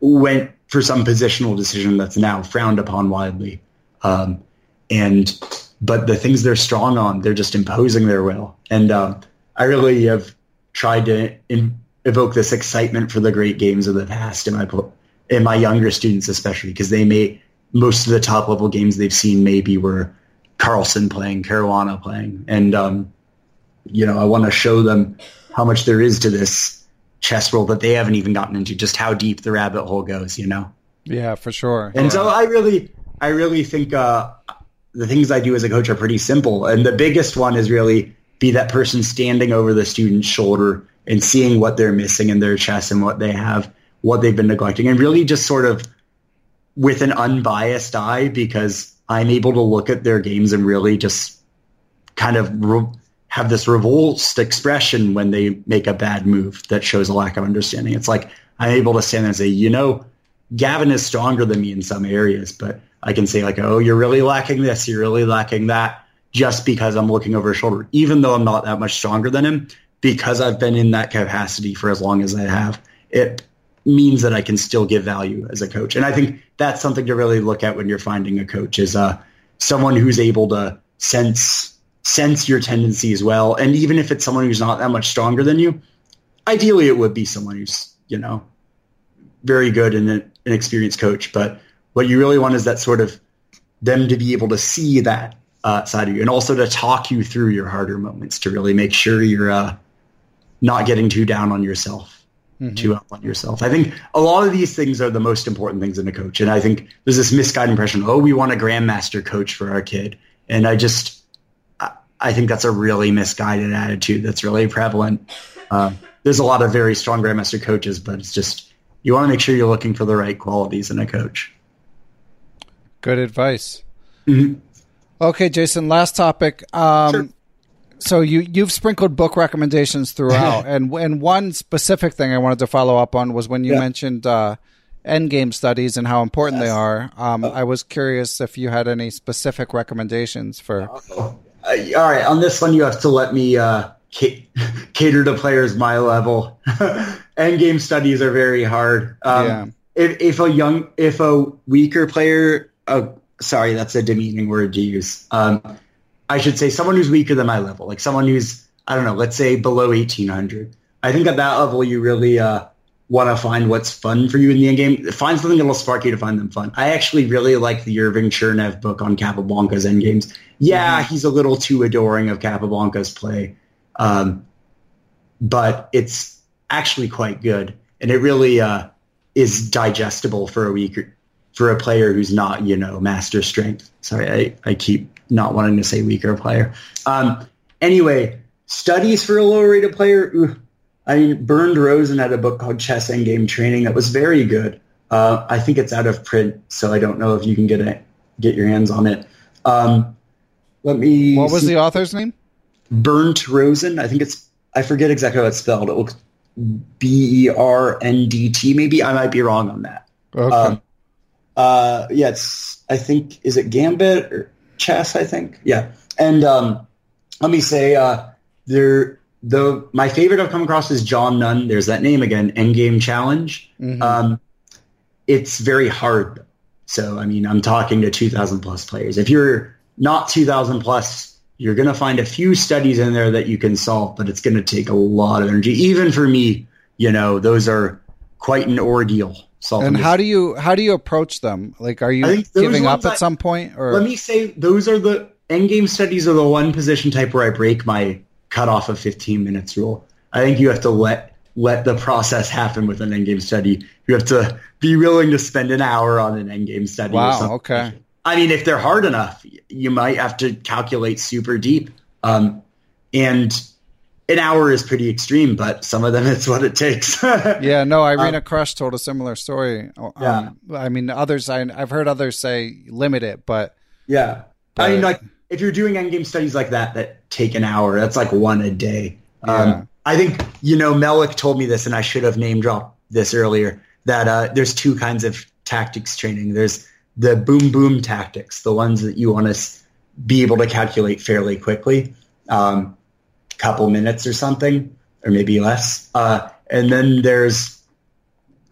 went for some positional decision that's now frowned upon widely. Um, and but the things they're strong on, they're just imposing their will. And um, I really have tried to in, evoke this excitement for the great games of the past in my in my younger students, especially because they may most of the top level games they've seen maybe were Carlsen playing, Caruana playing, and um, you know I want to show them how much there is to this chess world that they haven't even gotten into, just how deep the rabbit hole goes. You know. Yeah, for sure. And yeah. so I really, I really think uh, the things I do as a coach are pretty simple. And the biggest one is really be that person standing over the student's shoulder and seeing what they're missing in their chess and what they have, what they've been neglecting, and really just sort of with an unbiased eye because I'm able to look at their games and really just kind of re- have this revulsed expression when they make a bad move that shows a lack of understanding. It's like I'm able to stand there and say, you know, Gavin is stronger than me in some areas, but I can say like, oh, you're really lacking this, you're really lacking that, just because I'm looking over his shoulder, even though I'm not that much stronger than him, because I've been in that capacity for as long as I have. It means that I can still give value as a coach, and I think that's something to really look at when you're finding a coach is uh, someone who's able to sense sense your tendencies well, and even if it's someone who's not that much stronger than you, ideally it would be someone who's you know very good and an experienced coach, but what you really want is that sort of them to be able to see that uh, side of you and also to talk you through your harder moments to really make sure you're uh, not getting too down on yourself, mm-hmm. on yourself. I think a lot of these things are the most important things in a coach. And I think there's this misguided impression, oh, we want a grandmaster coach for our kid. And I just, I think that's a really misguided attitude that's really prevalent. Uh, there's a lot of very strong grandmaster coaches, but it's just, you want to make sure you're looking for the right qualities in a coach. Good advice. Mm-hmm. Okay, Jason. Last topic. Um, sure. So you you've sprinkled book recommendations throughout, and and one specific thing I wanted to follow up on was when you yeah. mentioned uh, endgame studies and how important yes. they are. Um, oh. I was curious if you had any specific recommendations for. Uh, all right, on this one, you have to let me uh, cater to players my level. endgame studies are very hard. Um, yeah if, if a young, if a weaker player, uh, sorry, that's a demeaning word to use. Um, I should say someone who's weaker than my level, like someone who's, I don't know, let's say below 1800. I think at that level, you really uh, want to find what's fun for you in the end game. Find something that'll spark you to find them fun. I actually really like the Irving Chernev book on Capablanca's end games. Yeah, mm-hmm. he's a little too adoring of Capablanca's play, um, but it's actually quite good, and it really uh, is digestible for a weaker for a player who's not, you know, master strength. Sorry, I, I keep not wanting to say weaker player. Um, anyway, studies for a lower rated player. Ooh, I mean, Bernd Rosen had a book called Chess Endgame Training that was very good. Uh, I think it's out of print, so I don't know if you can get it, get your hands on it. Um, let me. What was see. the author's name? Bernd Rosen. I think it's. I forget exactly how it's spelled. It looks B E R N D T. Maybe I might be wrong on that. Okay. Um, uh, yeah, it's. I think is it Gambit or Chess? I think. Yeah, and um, let me say uh, there the my favorite I've come across is John Nunn. There's that name again, Endgame Challenge. Mm-hmm. Um, it's very hard. So I mean, I'm talking to 2,000 plus players. If you're not 2,000 plus, you're going to find a few studies in there that you can solve, but it's going to take a lot of energy. Even for me, you know, those are quite an ordeal. And how do you how do you approach them? Like, are you giving up at I, some point? Or let me say, those are the endgame studies are the one position type where I break my cutoff of 15 minutes rule. I think you have to let let the process happen with an endgame study. You have to be willing to spend an hour on an endgame study. Wow. Okay. I mean, if they're hard enough, you might have to calculate super deep. Um, and an hour is pretty extreme, but some of them it's what it takes. yeah, no, Irina um, Krush told a similar story. Um, yeah. I mean, others, I, have heard others say limit it, but. Yeah. But, I mean, like, if you're doing endgame studies like that that take an hour, that's like one a day. Yeah. Um, I think you know Melik told me this, and I should have name dropped this earlier. That uh, there's two kinds of tactics training. There's the boom boom tactics, the ones that you want to be able to calculate fairly quickly, um, couple minutes or something, or maybe less. Uh, and then there's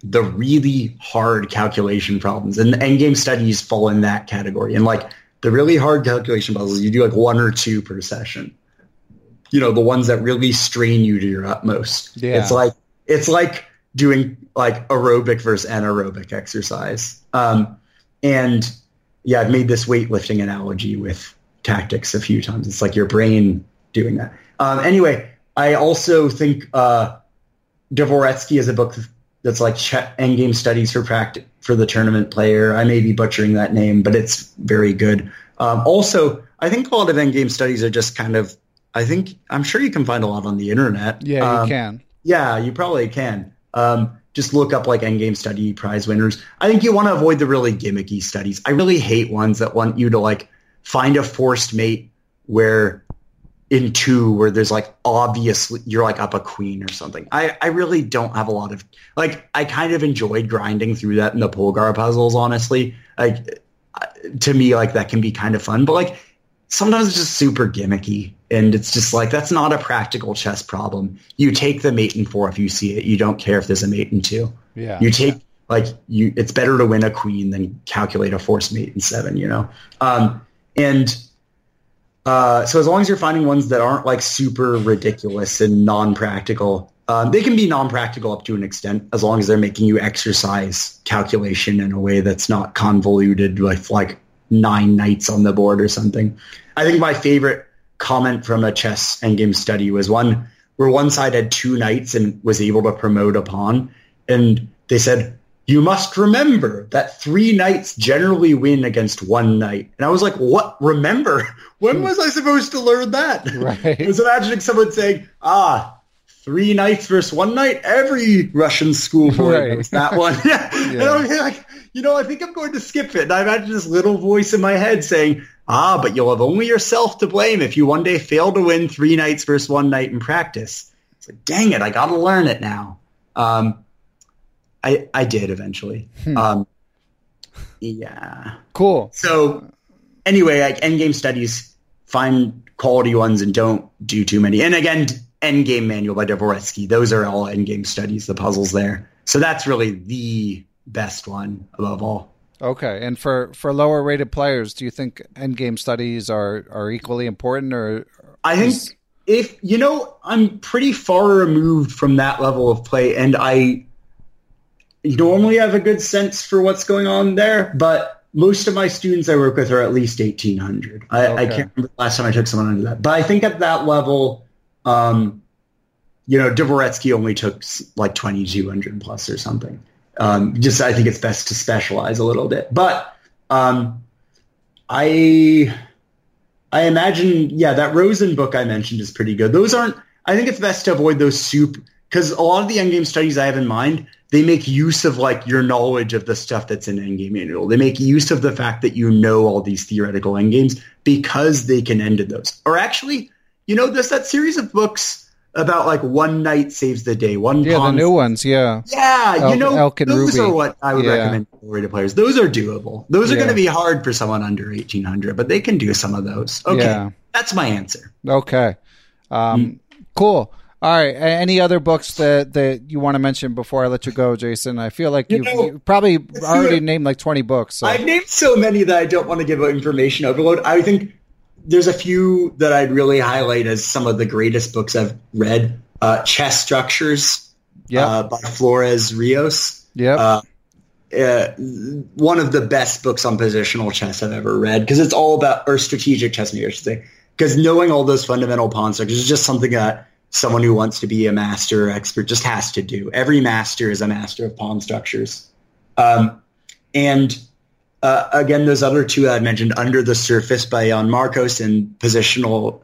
the really hard calculation problems, and endgame studies fall in that category. And like the really hard calculation puzzles, you do like one or two per session. You know, the ones that really strain you to your utmost. Yeah. It's like it's like doing like aerobic versus anaerobic exercise. Um, and yeah, I've made this weightlifting analogy with tactics a few times. It's like your brain doing that. Um, anyway, I also think uh, Dvoretsky is a book that's like endgame studies for practice for the tournament player. I may be butchering that name, but it's very good. Um, also, I think a lot of endgame studies are just kind of. I think I'm sure you can find a lot on the internet. Yeah, um, you can. Yeah, you probably can. Um, just look up like endgame study prize winners. I think you want to avoid the really gimmicky studies. I really hate ones that want you to like find a forced mate where in two where there's like obviously you're like up a queen or something. I, I really don't have a lot of like I kind of enjoyed grinding through that in the Polgar puzzles, honestly. Like to me, like that can be kind of fun, but like sometimes it's just super gimmicky and it's just like that's not a practical chess problem. You take the mate in four if you see it. You don't care if there's a mate in two. Yeah. You take like you it's better to win a queen than calculate a force mate in seven, you know? Um and uh, so as long as you're finding ones that aren't like super ridiculous and non-practical, um, they can be non-practical up to an extent as long as they're making you exercise calculation in a way that's not convoluted with like nine knights on the board or something. I think my favorite comment from a chess endgame study was one where one side had two knights and was able to promote a pawn, and they said, you must remember that three knights generally win against one knight. And I was like, what? Remember? When was I supposed to learn that? Right. I was imagining someone saying, ah, three knights versus one knight. Every Russian school boy right. knows that one. yeah. And I was like, you know, I think I'm going to skip it. And I imagine this little voice in my head saying, ah, but you'll have only yourself to blame if you one day fail to win three knights versus one knight in practice. It's like, dang it, I got to learn it now. Um, I I did eventually. Hmm. Um, yeah. Cool. So anyway, like endgame studies, find quality ones and don't do too many. And again, Endgame Manual by Dvoretsky. Those are all endgame studies. The puzzles there. So that's really the best one above all. Okay, and for for lower rated players, do you think endgame studies are are equally important, or I think is... if you know, I'm pretty far removed from that level of play, and I normally I have a good sense for what's going on there, but most of my students I work with are at least 1800. I, okay. I can't remember the last time I took someone under that, but I think at that level, um, you know, Dvoretsky only took like 2200 plus or something. Um, just I think it's best to specialize a little bit, but um, I I imagine yeah that Rosen book I mentioned is pretty good. Those aren't. I think it's best to avoid those soup because a lot of the endgame studies I have in mind they make use of like your knowledge of the stuff that's in endgame manual. They make use of the fact that you know all these theoretical endgames because they can end in those. Or actually, you know, there's that series of books about like one knight saves the day. One yeah, the new ones, yeah, yeah. El- you know, Elk those Ruby. are what I would yeah. recommend to players. Those are doable. Those are yeah. going to be hard for someone under eighteen hundred, but they can do some of those. Okay, yeah. that's my answer. Okay, um, mm. cool. All right. Any other books that, that you want to mention before I let you go, Jason? I feel like you, you probably already named like 20 books. So. I've named so many that I don't want to give information overload. I think there's a few that I'd really highlight as some of the greatest books I've read. Uh, Chess Structures yep. uh, by Flores Rios. Yeah. Uh, uh, one of the best books on positional chess I've ever read because it's all about, or strategic chess, maybe I should say, because knowing all those fundamental pawn structures is just something that someone who wants to be a master or expert just has to do. Every master is a master of pawn structures. Um, and uh, again, those other two I mentioned, Under the Surface by Jan Markos and Positional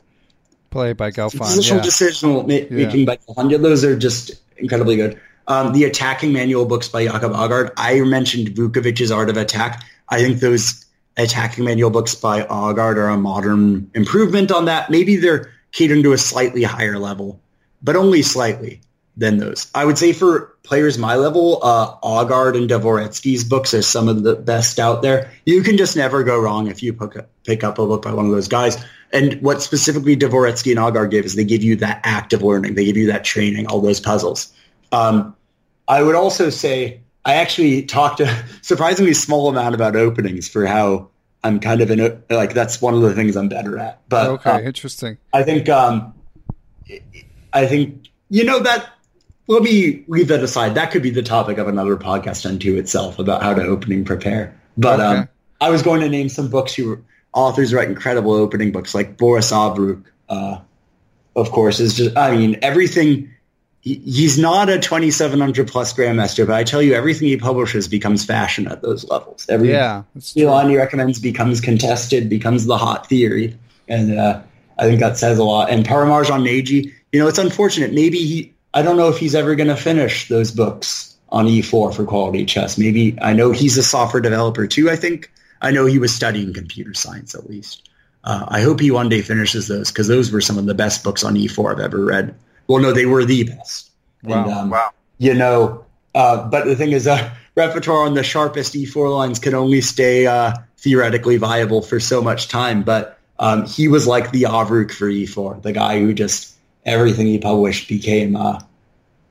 Play by Gelfand. Positional yeah. Decisional ma- yeah. Making by Gelfand. Those are just incredibly good. Um, the Attacking Manual books by Jakob Aagaard. I mentioned Vukovic's Art of Attack. I think those Attacking Manual books by Aagaard are a modern improvement on that. Maybe they're catering to a slightly higher level, but only slightly than those. I would say for players my level, uh, Aagaard and Dvoretsky's books are some of the best out there. You can just never go wrong if you pick up a book by one of those guys. And what specifically Dvoretsky and Aagaard give is they give you that active learning. They give you that training, all those puzzles. Um, I would also say I actually talked a surprisingly small amount about openings for how I'm kind of in a like that's one of the things I'm better at. But okay, um, interesting. I think um, I think you know that. Let me leave that aside. That could be the topic of another podcast unto itself about how to opening prepare. But okay. um, I was going to name some books who authors write incredible opening books, like Boris Avrukh. Uh, of course, is just I mean everything he's not a 2700 plus grandmaster, but I tell you, everything he publishes becomes fashion at those levels. Every yeah, Elon he recommends becomes contested, becomes the hot theory, and uh, I think that says a lot. And Parimarjan Negi, you know, it's unfortunate. Maybe he, I don't know if he's ever going to finish those books on E4 for quality chess. Maybe I know he's a software developer too. I think I know he was studying computer science at least. Uh, I hope he one day finishes those because those were some of the best books on E4 I've ever read. Well, no, they were the best. Wow. And, um, wow. You know, uh, but the thing is, uh, repertoire on the sharpest E4 lines can only stay uh, theoretically viable for so much time. But um, he was like the Avrukh for E4, the guy who just everything he published became uh,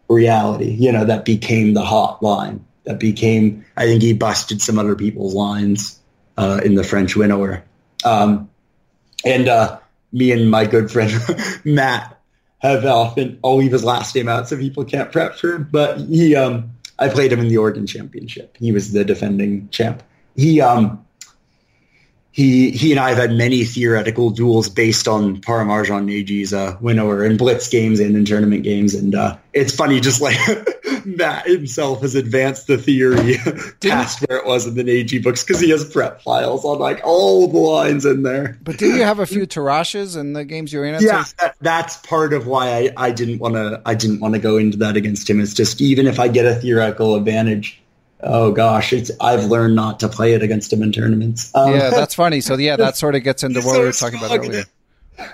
reality. You know, that became the hot line. That became, I think he busted some other people's lines uh, in the French Winawer. Um, and uh, me and my good friend Matt have often I'll leave his last name out so people can't prep for him. But he um I played him in the Oregon Championship. He was the defending champ. He um he he and I have had many theoretical duels based on Parimarjan Negi's uh, Winawer in blitz games and in tournament games, and uh, it's funny just like Matt himself has advanced the theory past where it was in the Negi books because he has prep files on like all the lines in there. But did you have a few Tarrasches in the games you're in? Yeah, that, that's part of why I, I didn't want to I didn't want to go into that against him. It's just even if I get a theoretical advantage oh gosh, it's I've learned not to play it against him in tournaments. Um, yeah, that's funny. So yeah, that sort of gets into what so we were talking about earlier.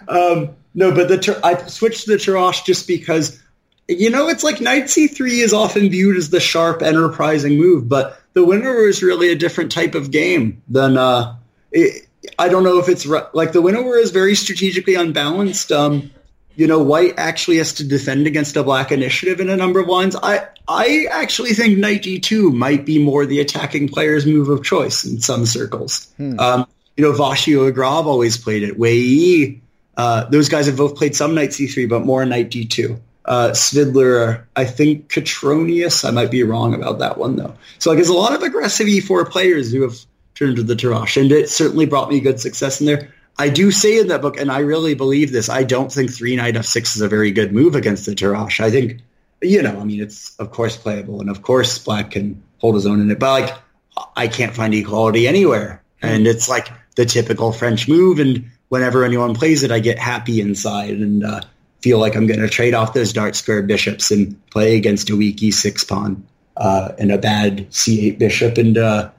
Um, no, but the I switched to the Tarrasch just because you know it's like knight c3 is often viewed as the sharp, enterprising move, but the Winawer is really a different type of game than. Uh, it, I don't know if it's re- like the Winawer is very strategically unbalanced. Um, you know, white actually has to defend against a black initiative in a number of lines. I I actually think knight d2 might be more the attacking player's move of choice in some circles. Hmm. Um, you know, Vachier-Lagrave always played it. Wei Yi, uh, those guys have both played some knight c3, but more knight d2. Uh, Svidler, I think Catronius, I might be wrong about that one though. So like there's a lot of aggressive e4 players who have turned to the Tarrasch, and it certainly brought me good success in there. I do say in that book, and I really believe this, I don't think three knight f6 is a very good move against the Tarrasch. I think, you know, I mean, it's of course playable, and of course Black can hold his own in it, but like, I can't find equality anywhere. And it's like the typical French move, and whenever anyone plays it, I get happy inside and uh, feel like I'm going to trade off those dark square bishops and play against a weak e6 pawn uh, and a bad c8 bishop, and uh,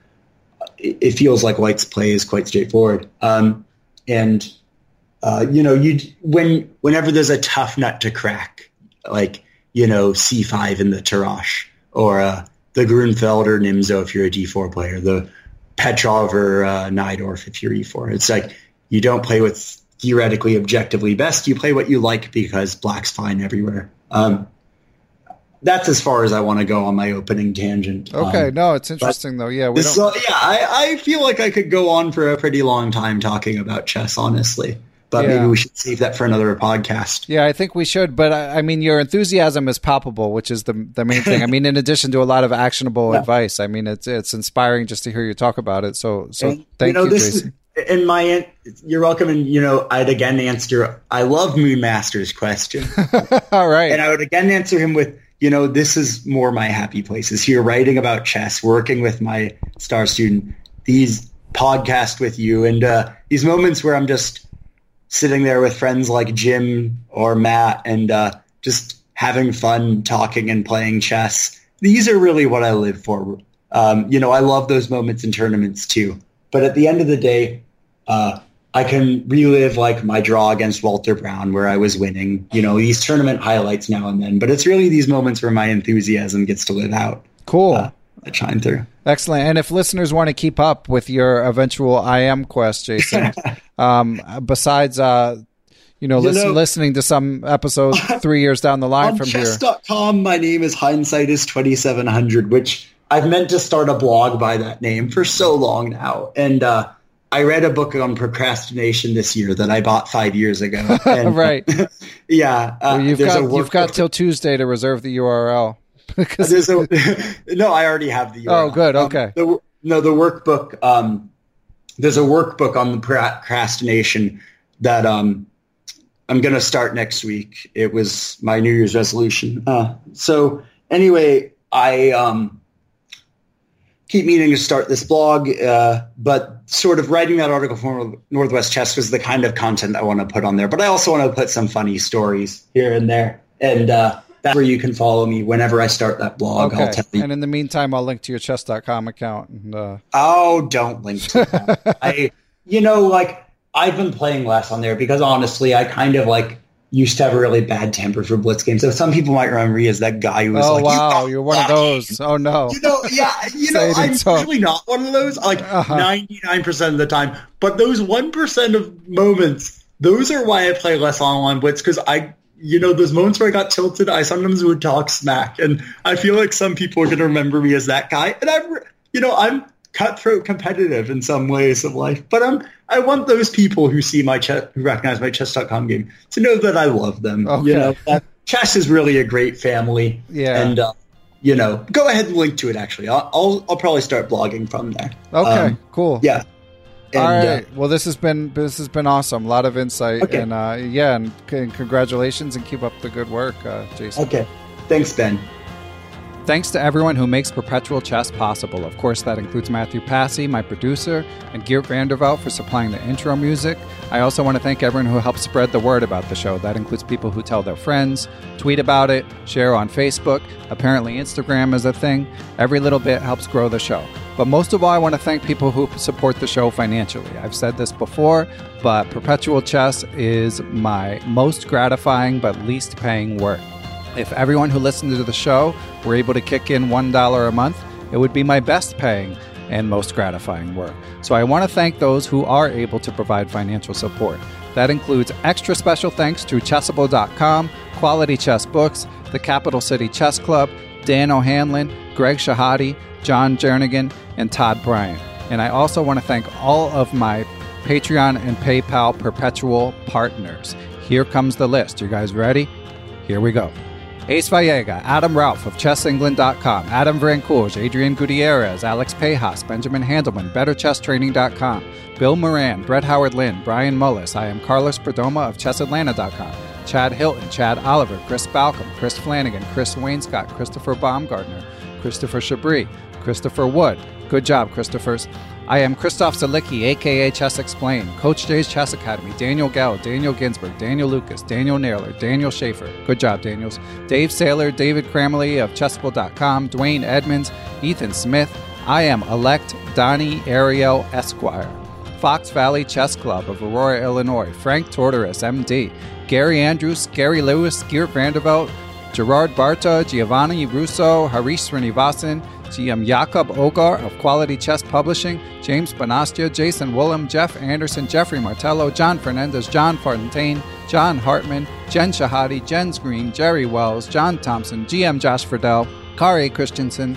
it, feels like White's play is quite straightforward. Um, and uh, you know, you when whenever there's a tough nut to crack, like you know, C5 in the Tarrasch or uh, the Grunfeld or Nimzo if you're a D4 player, the Petrov or uh, Najdorf if you're E4. It's like you don't play with theoretically objectively best. You play what you like because black's fine everywhere. Um, that's as far as I want to go on my opening tangent. Okay, um, no, it's interesting though. Yeah, we don't... uh, yeah, I, I feel like I could go on for a pretty long time talking about chess, honestly. But yeah. maybe we should save that for another podcast. Yeah, I think we should. But I, I mean, your enthusiasm is palpable, which is the the main thing. I mean, in addition to a lot of actionable yeah. advice, I mean, it's it's inspiring just to hear you talk about it. So so and, thank you, know, you Jason. In my you're welcome and you know i'd again answer i love moon master's question all right and i would again answer him with you know, this is more my happy places here, writing about chess, working with my star student, these podcast with you, and uh, these moments where I'm just sitting there with friends like Jim or Matt and uh, just having fun talking and playing chess. These are really what I live for. Um, you know, I love those moments in tournaments too. But at the end of the day, uh, I can relive like my draw against Walter Browne where I was winning, you know, these tournament highlights now and then. But it's really these moments where my enthusiasm gets to live out. Cool. Uh, that shine through. Excellent. And if listeners want to keep up with your eventual IM quest, Jason, um, besides, uh, you know, you listen, know, listening to some episodes three years down the line from chess. here. Com, my name is Hindsight is 2700, which I've meant to start a blog by that name for so long now. And, uh, I read a book on procrastination this year that I bought five years ago. And, right. yeah. Uh, well, you've got you've got till Tuesday to reserve the URL. there's a, no, I already have the URL. Oh, good. Um, okay. Um, the, no, the workbook. Um, there's a workbook on the procrastination that um, I'm going to start next week. It was my New Year's resolution. Uh, so anyway, I um, keep meaning to start this blog, uh, but sort of writing that article for Northwest Chess was the kind of content I want to put on there. But I also want to put some funny stories here and there. And uh, that's where you can follow me whenever I start that blog. Okay. I'll tell you. And in the meantime, I'll link to your chess.com account. And, uh... Oh, don't link to that. I, you know, like I've been playing less on there because honestly, I kind of like used to have a really bad temper for blitz games. So some people might remember me as that guy who was oh, like, wow, you are one of those. Oh no. You know, yeah, you know, I'm so. really not one of those. Like uh-huh. 99% of the time. But those 1% of moments, those are why I play less online blitz because I you know, those moments where I got tilted, I sometimes would talk smack, and I feel like some people are going to remember me as that guy. And I'm, you know, I'm cutthroat competitive in some ways of life. But I'm, I want those people who see my chess, who recognize my chess.com game to know that I love them. Okay. You know, that chess is really a great family. Yeah. And, uh, you know, go ahead and link to it. Actually, I'll I'll, I'll probably start blogging from there. Okay, um, cool. Yeah. And, All right. Uh, well, this has been this has been awesome. A lot of insight, okay. and uh, yeah, and, and, congratulations, and keep up the good work, uh, Jason. Okay. Thanks, Ben. Thanks to everyone who makes Perpetual Chess possible. Of course, that includes Matthew Passy, my producer, and Geert Van der Velde for supplying the intro music. I also want to thank everyone who helps spread the word about the show. That includes people who tell their friends, tweet about it, share on Facebook. Apparently, Instagram is a thing. Every little bit helps grow the show. But most of all, I want to thank people who support the show financially. I've said this before, but Perpetual Chess is my most gratifying but least paying work. If everyone who listened to the show were able to kick in $1 a month, it would be my best paying and most gratifying work. So I want to thank those who are able to provide financial support. That includes extra special thanks to Chessable.com, Quality Chess Books, the Capital City Chess Club, Dan O'Hanlon, Greg Shahade, John Jernigan, and Todd Bryant. And I also want to thank all of my Patreon and PayPal perpetual partners. Here comes the list. You guys ready? Here we go. Ace Vallega, Adam Ralph of ChessEngland.com, Adam Vrancouge, Adrian Gutierrez, Alex Pejas, Benjamin Handelman, BetterChessTraining.com, Bill Moran, Brett Howard Lynn, Brian Mullis. IM Carlos Perdomo of ChessAtlanta.com, Chad Hilton, Chad Oliver, Chris Balcom, Chris Flanagan, Chris Wainscott, Christopher Baumgartner, Christopher Chabris, Christopher Wood. Good job, Christophers. I am Christof Sielecki, aka Chess Explained, Coach Jay's Chess Academy, Daniel Gell, Daniel Ginsburg, Daniel Lucas, Daniel Naylor, Daniel Schaefer. Good job, Daniels. Dave Saylor, David Kramaley of Chessable.com, Dwayne Edmonds, Ethan Smith. I am Elect Donnie Ariel Esquire. Fox Valley Chess Club of Aurora, Illinois, Frank Tortoris, MD, Gary Andrews, Gary Lewis, Geert Van der Velde, Gerard Barta, Giovanni Russo, Harish Srinivasan, GM Jacob Aagaard of Quality Chess Publishing, James Bonastia, Jason Willem, Jeff Anderson, Jeffrey Martello, John Fernandez, John Fontaine, John Hartman, Jen Shahade, Jens Green, Jerry Wells, John Thompson, GM Josh Friedel, Kari Christensen,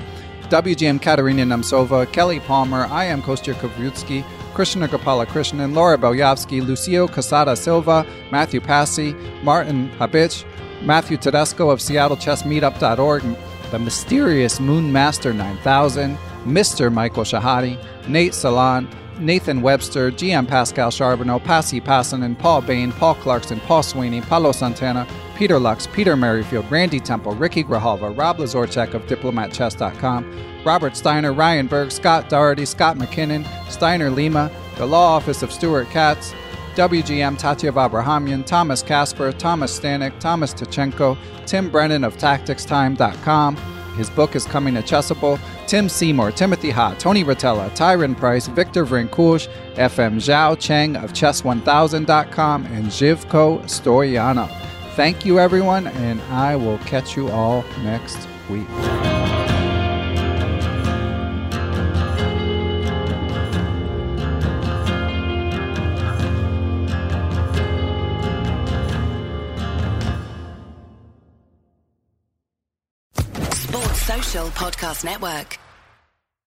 WGM Katerina Nemcova, Kelly Palmer, IM Kostya Kavutskiy, Krishna Gopala Krishnan, Laura Belyavsky, Lucio Casada Silva, Matthew Passy, Martin Habich, Matthew Tedesco of SeattleChessMeetup.org, the mysterious Moon Master 9000, Mr. Michael Shahade, Nate Salon, Nathan Webster, GM Pascal Charbonneau, Passy Passanen, Paul Bain, Paul Clarkson, Paul Sweeney, Paulo Santana, Peter Lux, Peter Merrifield, Randy Temple, Ricky Grijalva, Rob Lazorchek of DiplomatChess.com, Robert Steiner, Ryan Berg, Scott Doherty, Scott McKinnon, Steiner Lima, the Law Office of Stuart Katz, WGM Tatev Abrahamyan, Thomas Casper, Thomas Stanek, Thomas Tachenko, Tim Brennan of TacticsTime.com. His book is coming to Chessable. Tim Seymour, Timothy Ha, Tony Rotella, Tyron Price, Victor Vrancouche, FM Zhao Cheng of Chess1000.com, and Zhivko Stoyanov. Thank you, everyone, and I will catch you all next week. Podcast Network.